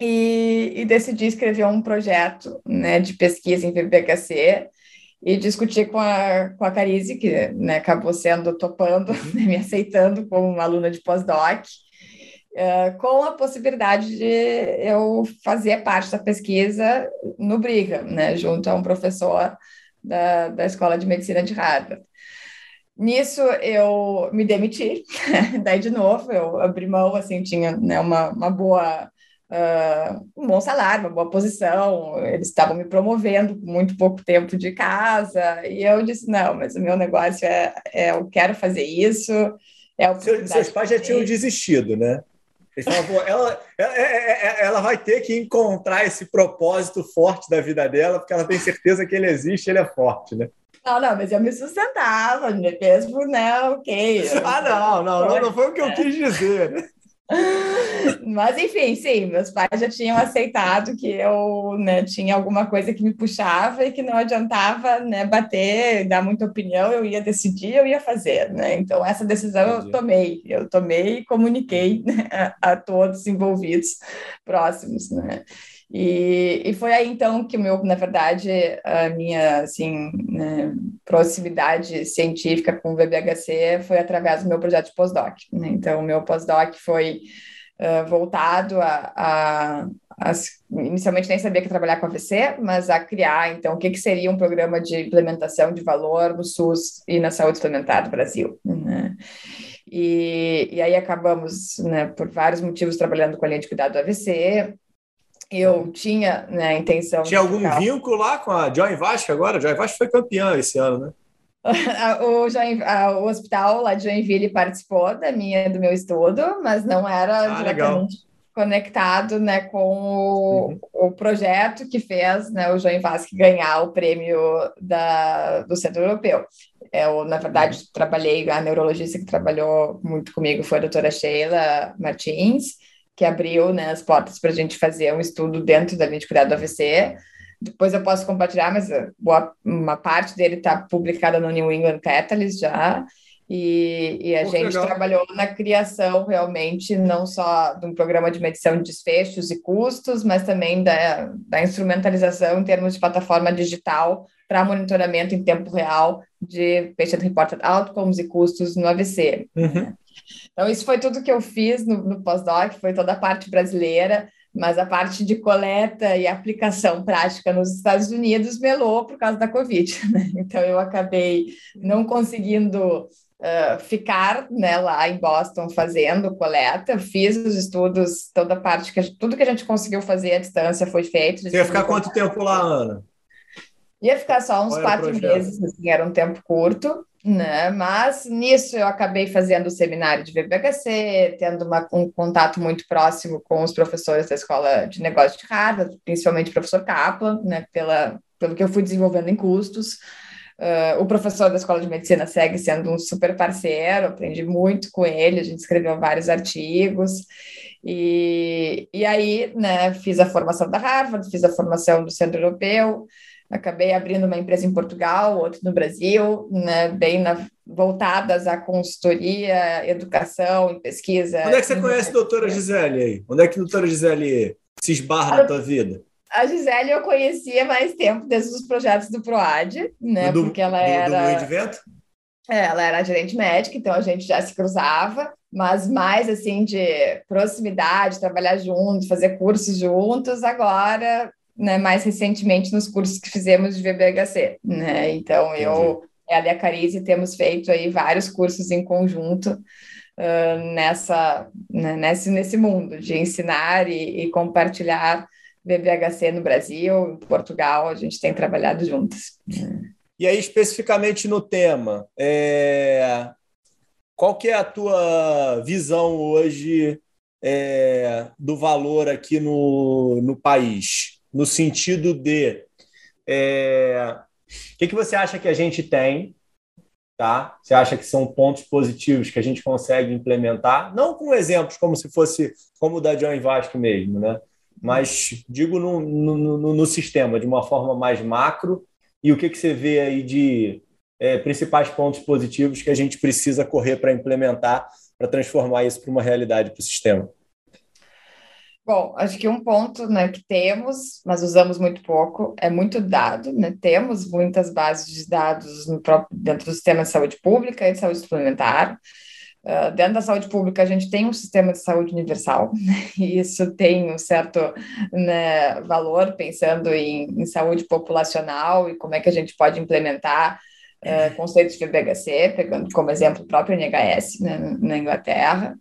e, e, decidi escrever um projeto né, de pesquisa em VBHC e discutir com a, com a Carize, que né, acabou sendo topando, uhum. né, me aceitando como uma aluna de pós-doc, uh, com a possibilidade de eu fazer parte da pesquisa no Brigham, né, junto a um professor da, da Escola de Medicina de Harvard. Nisso eu me demiti, daí de novo eu abri mão, assim, tinha né, uma, uma boa, uh, um bom salário, uma boa posição, eles estavam me promovendo com muito pouco tempo de casa, e eu disse, não, mas o meu negócio é, é eu quero fazer isso, é Seu, Seus pais já tinham desistido, né? Eles falavam, ela, ela, ela, vai ter que encontrar esse propósito forte da vida dela, porque ela tem certeza que ele existe, ele é forte, né? Não, não, mas eu me sustentava, mesmo, né? Ok. Ah, não, não, não, não foi o que eu quis dizer. Mas, enfim, sim, meus pais já tinham aceitado que eu né, tinha alguma coisa que me puxava e que não adiantava né, bater, dar muita opinião, eu ia decidir, eu ia fazer. Né? Então, essa decisão Entendi. eu tomei, eu tomei e comuniquei né, a, a todos envolvidos próximos. Né? E, e foi aí então que o meu, na verdade, a minha assim, né, proximidade científica com o VBHC foi através do meu projeto de pós-doc. Né? Então, o meu pós-doc foi uh, voltado a, a, inicialmente nem sabia que trabalhar com AVC, mas a criar então o que, que seria um programa de implementação de valor no SUS e na saúde suplementar do Brasil. Né? E, e aí acabamos, né, por vários motivos, trabalhando com a linha de cuidado do AVC, eu tinha né, a intenção. Tinha algum ficar... vínculo lá com a Joy Vasco agora? A Joy Vasco foi campeã esse ano, né? o, Join... o hospital lá de Joinville participou da minha, do meu estudo, mas não era ah, diretamente legal. conectado né, com o, uhum. o projeto que fez né, o Join Vasco ganhar o prêmio da, do Centro Europeu. Eu, na verdade, uhum. trabalhei, a neurologista que trabalhou muito comigo foi a doutora Sheila Martins, que abriu né, as portas para a gente fazer um estudo dentro da linha de cuidado do AVC. Depois eu posso compartilhar, mas boa, uma parte dele está publicada no New England Catalyst já. E, e a Pô, gente legal. trabalhou na criação realmente não só de um programa de medição de desfechos e custos, mas também da, da instrumentalização em termos de plataforma digital para monitoramento em tempo real de patient reported outcomes e custos no AVC. Uhum. Então, isso foi tudo que eu fiz no, no pós-doc, foi toda a parte brasileira, mas a parte de coleta e aplicação prática nos Estados Unidos melou por causa da Covid. Né? Então, eu acabei não conseguindo Uh, ficar né, lá em Boston fazendo coleta, fiz os estudos, toda a parte que tudo que a gente conseguiu fazer à distância foi feito. Você ia ficar quanto tempo lá, Ana? Ia ficar só uns quatro meses, assim, era um tempo curto né? Mas nisso eu acabei fazendo o seminário de VBHC, tendo uma, um contato muito próximo com os professores da Escola de Negócios de Harvard, principalmente o professor Kaplan, né? Pela, pelo que eu fui desenvolvendo em custos. Uh, o professor da Escola de Medicina segue sendo um super parceiro, aprendi muito com ele, a gente escreveu vários artigos. E, e aí, né, fiz a formação da Harvard, fiz a formação do Centro Europeu, acabei abrindo uma empresa em Portugal, outra no Brasil, né, bem na, voltadas à consultoria, educação e pesquisa. Onde é que você conhece a doutora Gisele aí? Onde é que a doutora Gisele se esbarra a, na tua vida? A Gisele eu conhecia mais tempo desde os projetos do PROAD, né? Do, porque ela do, era. Do de Vento? É, ela era gerente médica, então a gente já se cruzava, mas mais assim de proximidade, trabalhar juntos, fazer cursos juntos. Agora né, mais recentemente nos cursos que fizemos de VBHC, né? Então eu, ela e a Carize temos feito aí vários cursos em conjunto uh, nessa, né, nesse, nesse mundo de ensinar e, e compartilhar VBHC no Brasil, em Portugal, a gente tem trabalhado juntos. E aí, especificamente no tema, é... qual que é a tua visão hoje é... do valor aqui no, no país? No sentido de é, o que, que você acha que a gente tem, tá? Você acha que são pontos positivos que a gente consegue implementar, não com exemplos como se fosse como o da John Vasco mesmo, né? Mas digo no, no, no, no sistema, de uma forma mais macro, e o que, que você vê aí de é, principais pontos positivos que a gente precisa correr para implementar, para transformar isso para uma realidade para o sistema? Bom, acho que um ponto né, que temos, mas usamos muito pouco, é muito dado, né? Temos muitas bases de dados no próprio, dentro do sistema de saúde pública e de saúde suplementar. Uh, dentro da saúde pública, a gente tem um sistema de saúde universal, né? e isso tem um certo né, valor, pensando em, em saúde populacional e como é que a gente pode implementar uh, conceitos de FBHC, pegando como exemplo o próprio NHS né, na Inglaterra.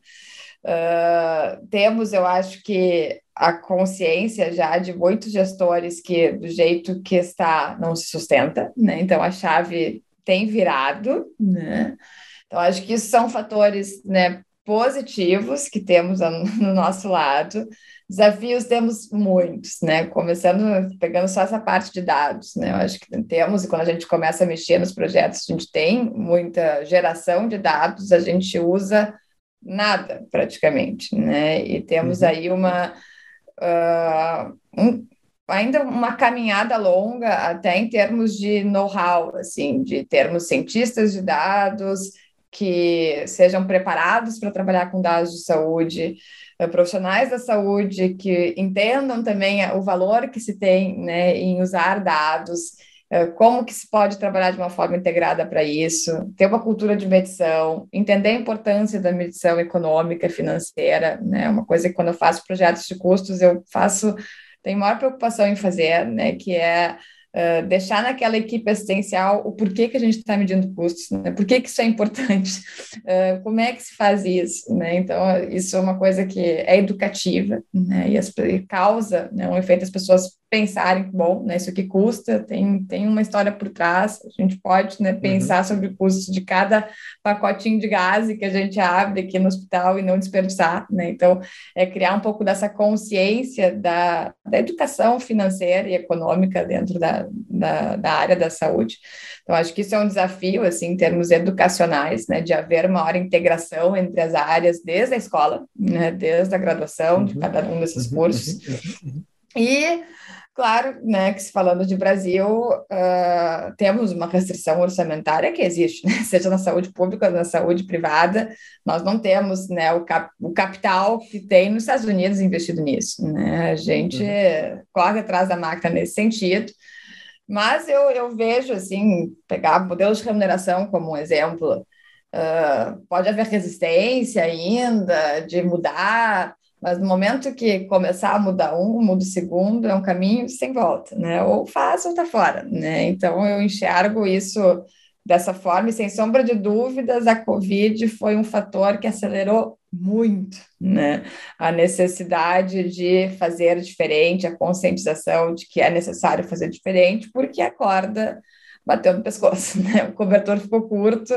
Uh, temos, eu acho que a consciência já de muitos gestores que do jeito que está não se sustenta, né? Então a chave tem virado, né? Então acho que isso são fatores, né, positivos que temos no nosso lado. Desafios temos muitos, né? Começando pegando só essa parte de dados, né? Eu acho que temos e quando a gente começa a mexer nos projetos, a gente tem muita geração de dados, a gente usa nada praticamente, né? E temos uhum. aí uma uh, um, ainda uma caminhada longa até em termos de know-how, assim, de termos cientistas de dados que sejam preparados para trabalhar com dados de saúde, uh, profissionais da saúde que entendam também o valor que se tem né, em usar dados como que se pode trabalhar de uma forma integrada para isso, ter uma cultura de medição, entender a importância da medição econômica financeira, né? Uma coisa que quando eu faço projetos de custos, eu faço, tenho maior preocupação em fazer, né? Que é Uh, deixar naquela equipe assistencial o porquê que a gente está medindo custos, né? por que, que isso é importante, uh, como é que se faz isso, né? Então, isso é uma coisa que é educativa, né? E, as, e causa né, um efeito as pessoas pensarem, bom, né, isso aqui custa, tem, tem uma história por trás, a gente pode né, uhum. pensar uhum. sobre o custo de cada pacotinho de gás que a gente abre aqui no hospital e não desperdiçar, né? Então, é criar um pouco dessa consciência da, da educação financeira e econômica dentro da, da, da área da saúde. Então, acho que isso é um desafio, assim, em termos educacionais, né, de haver maior integração entre as áreas desde a escola, né, desde a graduação uhum. de cada um desses uhum. cursos. Uhum. E Claro, né, que se falando de Brasil, uh, temos uma restrição orçamentária que existe, né, seja na saúde pública ou na saúde privada, nós não temos né, o, cap o capital que tem nos Estados Unidos investido nisso. Né? A gente uhum. corre atrás da máquina nesse sentido, mas eu, eu vejo, assim, pegar modelos de remuneração como um exemplo, uh, pode haver resistência ainda de mudar, mas no momento que começar a mudar um, muda o segundo, é um caminho sem volta, né? Ou faz ou tá fora, né? Então eu enxergo isso dessa forma e sem sombra de dúvidas a Covid foi um fator que acelerou muito, né? A necessidade de fazer diferente, a conscientização de que é necessário fazer diferente, porque a corda bateu no pescoço, né? O cobertor ficou curto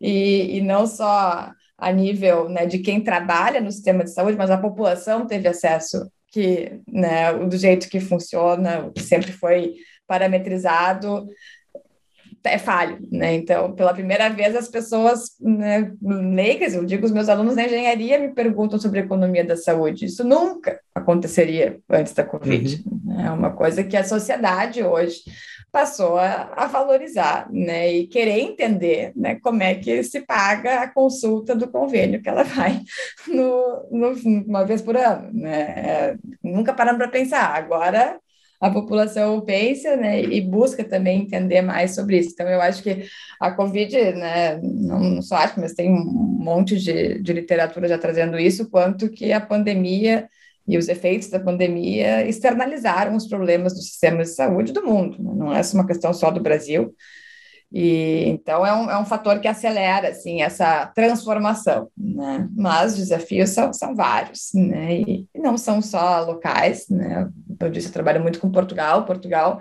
e, e não só a nível né, de quem trabalha no sistema de saúde, mas a população teve acesso que, né, do jeito que funciona, o que sempre foi parametrizado, é falho, né? Então, pela primeira vez, as pessoas né, leigas, eu digo, os meus alunos da engenharia me perguntam sobre economia da saúde. Isso nunca aconteceria antes da Covid. Uhum. É uma coisa que a sociedade hoje passou a, a, valorizar, né, e querer entender, né, como é que se paga a consulta do convênio que ela vai no, no uma vez por ano, né, é, nunca parando para pensar, agora a população pensa, né, e busca também entender mais sobre isso. Então, eu acho que a Covid, né, não, não só acho, mas tem um monte de, de literatura já trazendo isso, quanto que a pandemia e os efeitos da pandemia externalizaram os problemas do sistema de saúde do mundo, né? não é uma questão só do Brasil. E então é um, é um fator que acelera assim essa transformação, né? Mas os desafios são, são vários, né? E, não são só locais, né? Eu disse, eu trabalho muito com Portugal. Portugal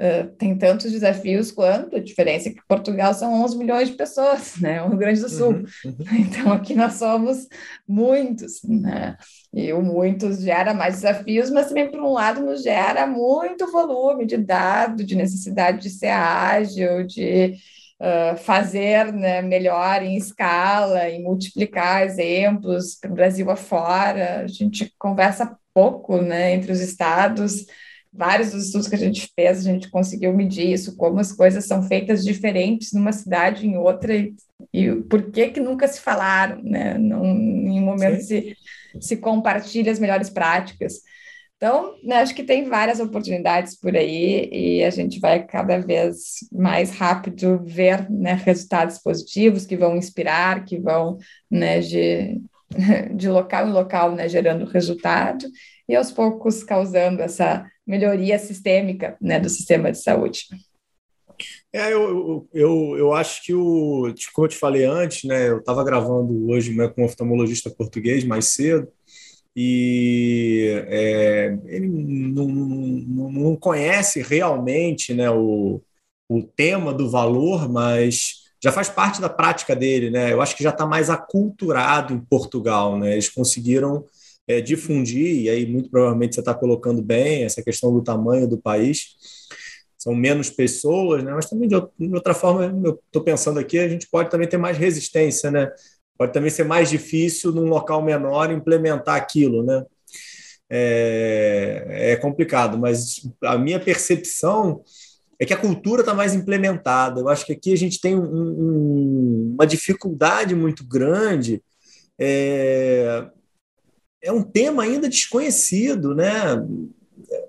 Uh, tem tantos desafios quanto, a diferença é que Portugal são 11 milhões de pessoas, né, o Rio Grande do Sul. Uhum, uhum. Então, aqui nós somos muitos, né, e o muitos gera mais desafios, mas também, por um lado, nos gera muito volume de dado, de necessidade de ser ágil, de uh, fazer né, melhor em escala, em multiplicar exemplos para o Brasil afora. A gente conversa pouco né, entre os estados, vários dos estudos que a gente fez, a gente conseguiu medir isso, como as coisas são feitas diferentes numa cidade em outra e, e por que que nunca se falaram, né? Não, em um momento se, se compartilha as melhores práticas. Então, né, acho que tem várias oportunidades por aí e a gente vai cada vez mais rápido ver né, resultados positivos que vão inspirar, que vão né, de, de local em local né, gerando resultado e aos poucos causando essa melhoria sistêmica né, do sistema de saúde. É, eu, eu, eu acho que o. Como eu te falei antes, né? Eu estava gravando hoje né, com um oftalmologista português mais cedo, e é, ele não, não, não, conhece realmente né, o, o tema do valor, mas já faz parte da prática dele, né? Eu acho que já está mais aculturado em Portugal, né? Eles conseguiram é, difundir, e aí muito provavelmente você está colocando bem essa questão do tamanho do país. São menos pessoas, né? Mas também de outra forma, eu estou pensando aqui, a gente pode também ter mais resistência, né? Pode também ser mais difícil num local menor implementar aquilo, né? É, é complicado, mas a minha percepção é que a cultura está mais implementada. Eu acho que aqui a gente tem um, um, uma dificuldade muito grande. É, é um tema ainda desconhecido, né?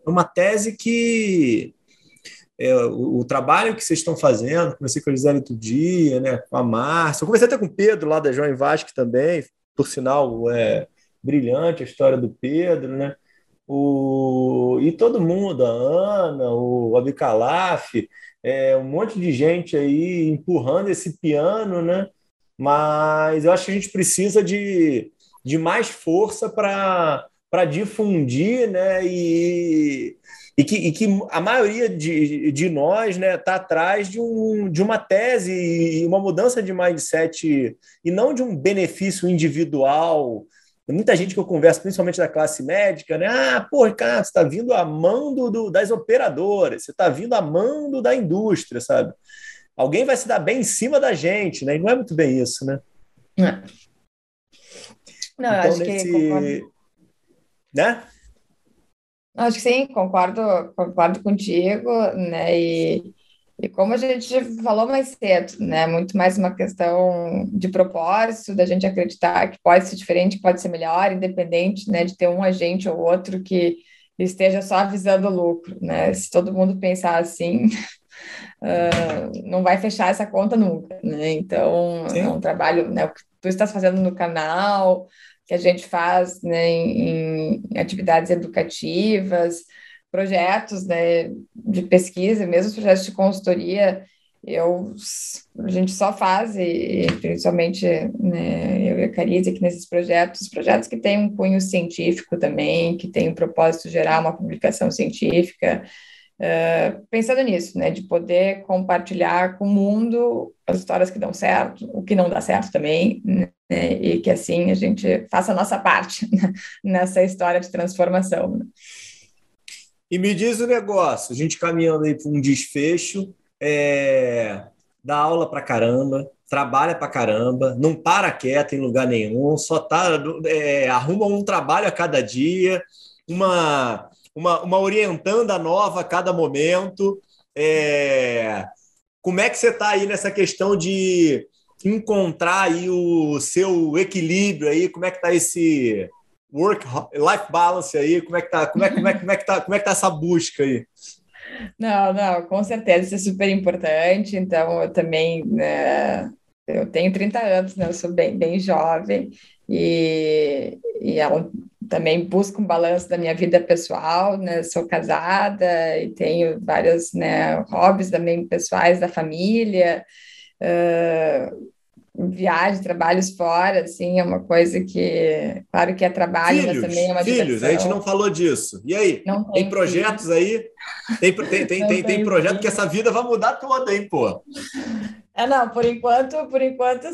Uma tese que é, o, o, trabalho que vocês estão fazendo, comecei com a Gisele outro dia, né, com a Márcia, eu conversei até com o Pedro lá da João Vasque também, por sinal, é brilhante a história do Pedro, né? o, e todo mundo, a Ana, o Abicalaf, é, um monte de gente aí empurrando esse piano, né? Mas eu acho que a gente precisa de, de mais força para difundir, né? E, e, que, e que a maioria de, de nós está né, tá atrás de, um, de uma tese e uma mudança de mindset e não de um benefício individual muita gente que eu converso, principalmente da classe médica, né? Ah, pô, cara, você está vindo a mando do, das operadoras, você está vindo a mando da indústria, sabe? Alguém vai se dar bem em cima da gente, né? E não é muito bem isso, né? É. Não, então, acho nesse... que. Concordo. Né? Acho que sim, concordo, concordo contigo, né? E e como a gente falou mais cedo, né, muito mais uma questão de propósito, da gente acreditar que pode ser diferente, que pode ser melhor, independente, né, de ter um agente ou outro que esteja só visando o lucro, né? Se todo mundo pensar assim, uh, não vai fechar essa conta nunca, né? Então, Sim. é um trabalho, né, o que tu estás fazendo no canal, que a gente faz, né, em, em atividades educativas, projetos né, de pesquisa, mesmo projetos de consultoria, eu, a gente só faz, e principalmente né, eu e a Carize aqui nesses projetos, projetos que têm um cunho científico também, que tem o propósito de gerar uma publicação científica, uh, pensando nisso, né, de poder compartilhar com o mundo as histórias que dão certo, o que não dá certo também, né, e que assim a gente faça a nossa parte nessa história de transformação. Né. E me diz o negócio, a gente caminhando aí para um desfecho, é, dá aula para caramba, trabalha para caramba, não para quieto em lugar nenhum, só tá é, arruma um trabalho a cada dia, uma uma, uma orientanda nova a cada momento. É, como é que você está aí nessa questão de encontrar aí o seu equilíbrio aí? Como é que está esse work life balance aí, como é que tá, como é, como é, como é que tá, como é que tá essa busca aí? Não, não, com certeza isso é super importante. Então, eu também né, eu tenho 30 anos, né? Eu sou bem, bem jovem e, e eu também busco um balanço da minha vida pessoal, né? Sou casada e tenho vários né, hobbies também pessoais da família. Uh, viagem, trabalhos fora, assim, é uma coisa que, claro que é trabalho, filhos, mas também é uma Filhos, diversão. a gente não falou disso. E aí? Não tem, tem projetos filho. aí? Tem, tem, tem, tem, tem projeto que essa vida vai mudar toda, hein, pô? É, não, por enquanto, por enquanto,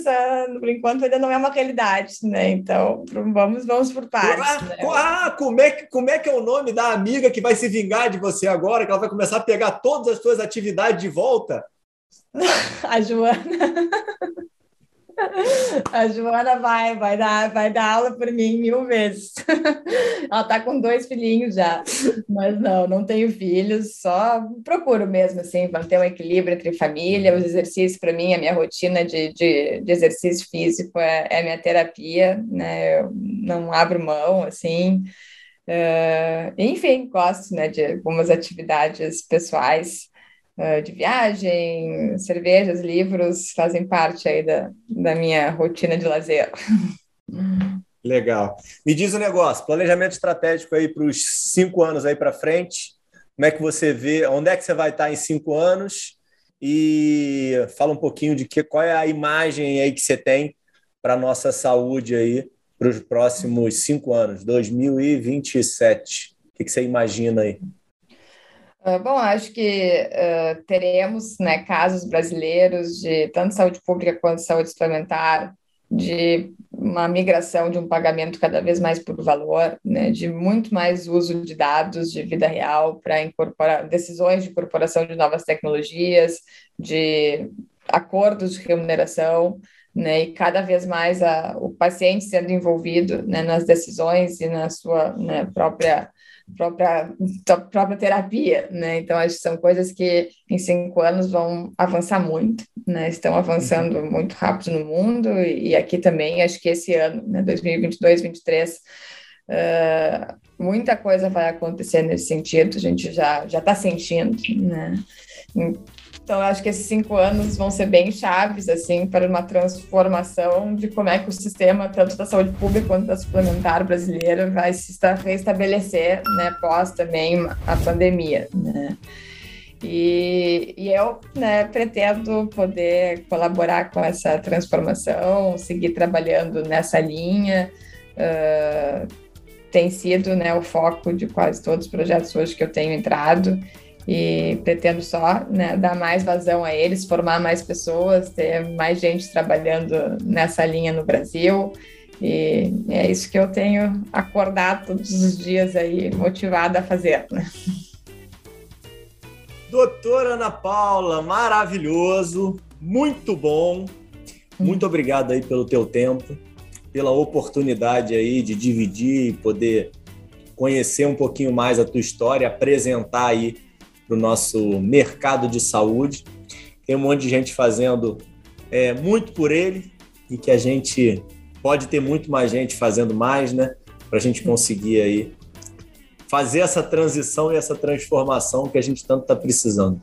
por enquanto ainda não é uma realidade, né? Então, vamos, vamos por partes. Ah, né? ah, como, é que, como é que é o nome da amiga que vai se vingar de você agora, que ela vai começar a pegar todas as suas atividades de volta? a Joana. A Joana vai, vai dar, vai dar aula por mim mil vezes. Ela está com dois filhinhos já, mas não, não tenho filhos, só procuro mesmo assim manter um equilíbrio entre família, os exercícios para mim, a minha rotina de, de, de exercício físico é, é minha terapia, né? Eu não abro mão assim. Uh, enfim, gosto né, de algumas atividades pessoais de viagem, cervejas, livros fazem parte aí da, da minha rotina de lazer. Legal. Me diz o um negócio, planejamento estratégico aí para os cinco anos aí para frente. Como é que você vê? Onde é que você vai estar em cinco anos? e fala um pouquinho de que, qual é a imagem aí que você tem para a nossa saúde aí para os próximos cinco anos, 2027. O que você imagina aí? Uh, bom, acho que uh, teremos né, casos brasileiros de tanto saúde pública quanto saúde suplementar, de uma migração de um pagamento cada vez mais por valor, né, de muito mais uso de dados de vida real para incorporar decisões de incorporação de novas tecnologias, de acordos de remuneração, né, e cada vez mais a, o paciente sendo envolvido né, nas decisões e na sua né, própria própria, própria terapia, né? Então, acho que são coisas que em cinco anos vão avançar muito, né? Estão avançando uhum. muito rápido no mundo e, e, aqui também, acho que esse ano, né, 2022, 2023, uh, muita coisa vai acontecer nesse sentido, a gente já já está sentindo, né? Então, acho que esses cinco anos vão ser bem chaves, assim, para uma transformação de como é que o sistema, tanto da saúde pública quanto da suplementar brasileira, vai se restabelecer, né, pós também a pandemia, né. E, e, eu né, pretendo poder colaborar com essa transformação, seguir trabalhando nessa linha. Uh, tem sido né, o foco de quase todos os projetos hoje que eu tenho entrado e pretendo só né, dar mais vazão a eles, formar mais pessoas, ter mais gente trabalhando nessa linha no Brasil. E é isso que eu tenho acordado todos os dias aí, motivada a fazer. Né? Doutora Ana Paula, maravilhoso, muito bom. Muito hum. obrigado aí pelo teu tempo, pela oportunidade aí de dividir e poder conhecer um pouquinho mais a tua história, apresentar aí para o nosso mercado de saúde. Tem um monte de gente fazendo é, muito por ele e que a gente pode ter muito mais gente fazendo mais, né? Para a gente conseguir aí fazer essa transição e essa transformação que a gente tanto está precisando.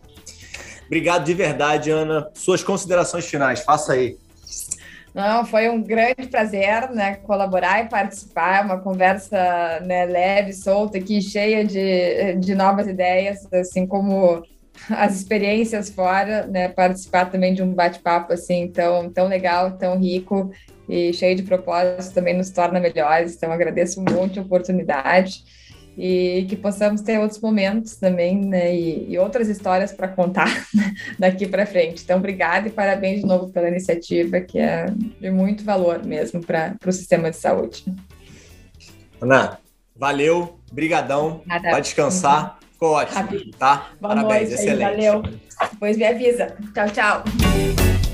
Obrigado de verdade, Ana. Suas considerações finais, faça aí. Não, foi um grande prazer, né, colaborar e participar, uma conversa né, leve, solta aqui, cheia de, de novas ideias, assim como as experiências fora, né, participar também de um bate-papo assim tão, tão legal, tão rico e cheio de propósitos também nos torna melhores, então agradeço muito a oportunidade e que possamos ter outros momentos também, né, e, e outras histórias para contar daqui para frente. Então, obrigada e parabéns de novo pela iniciativa, que é de muito valor mesmo para o sistema de saúde. Ana, valeu, brigadão, Nada. vai descansar, ficou ótimo, tá? Boa Parabéns, noite, excelente. Valeu. Depois me avisa. Tchau, tchau.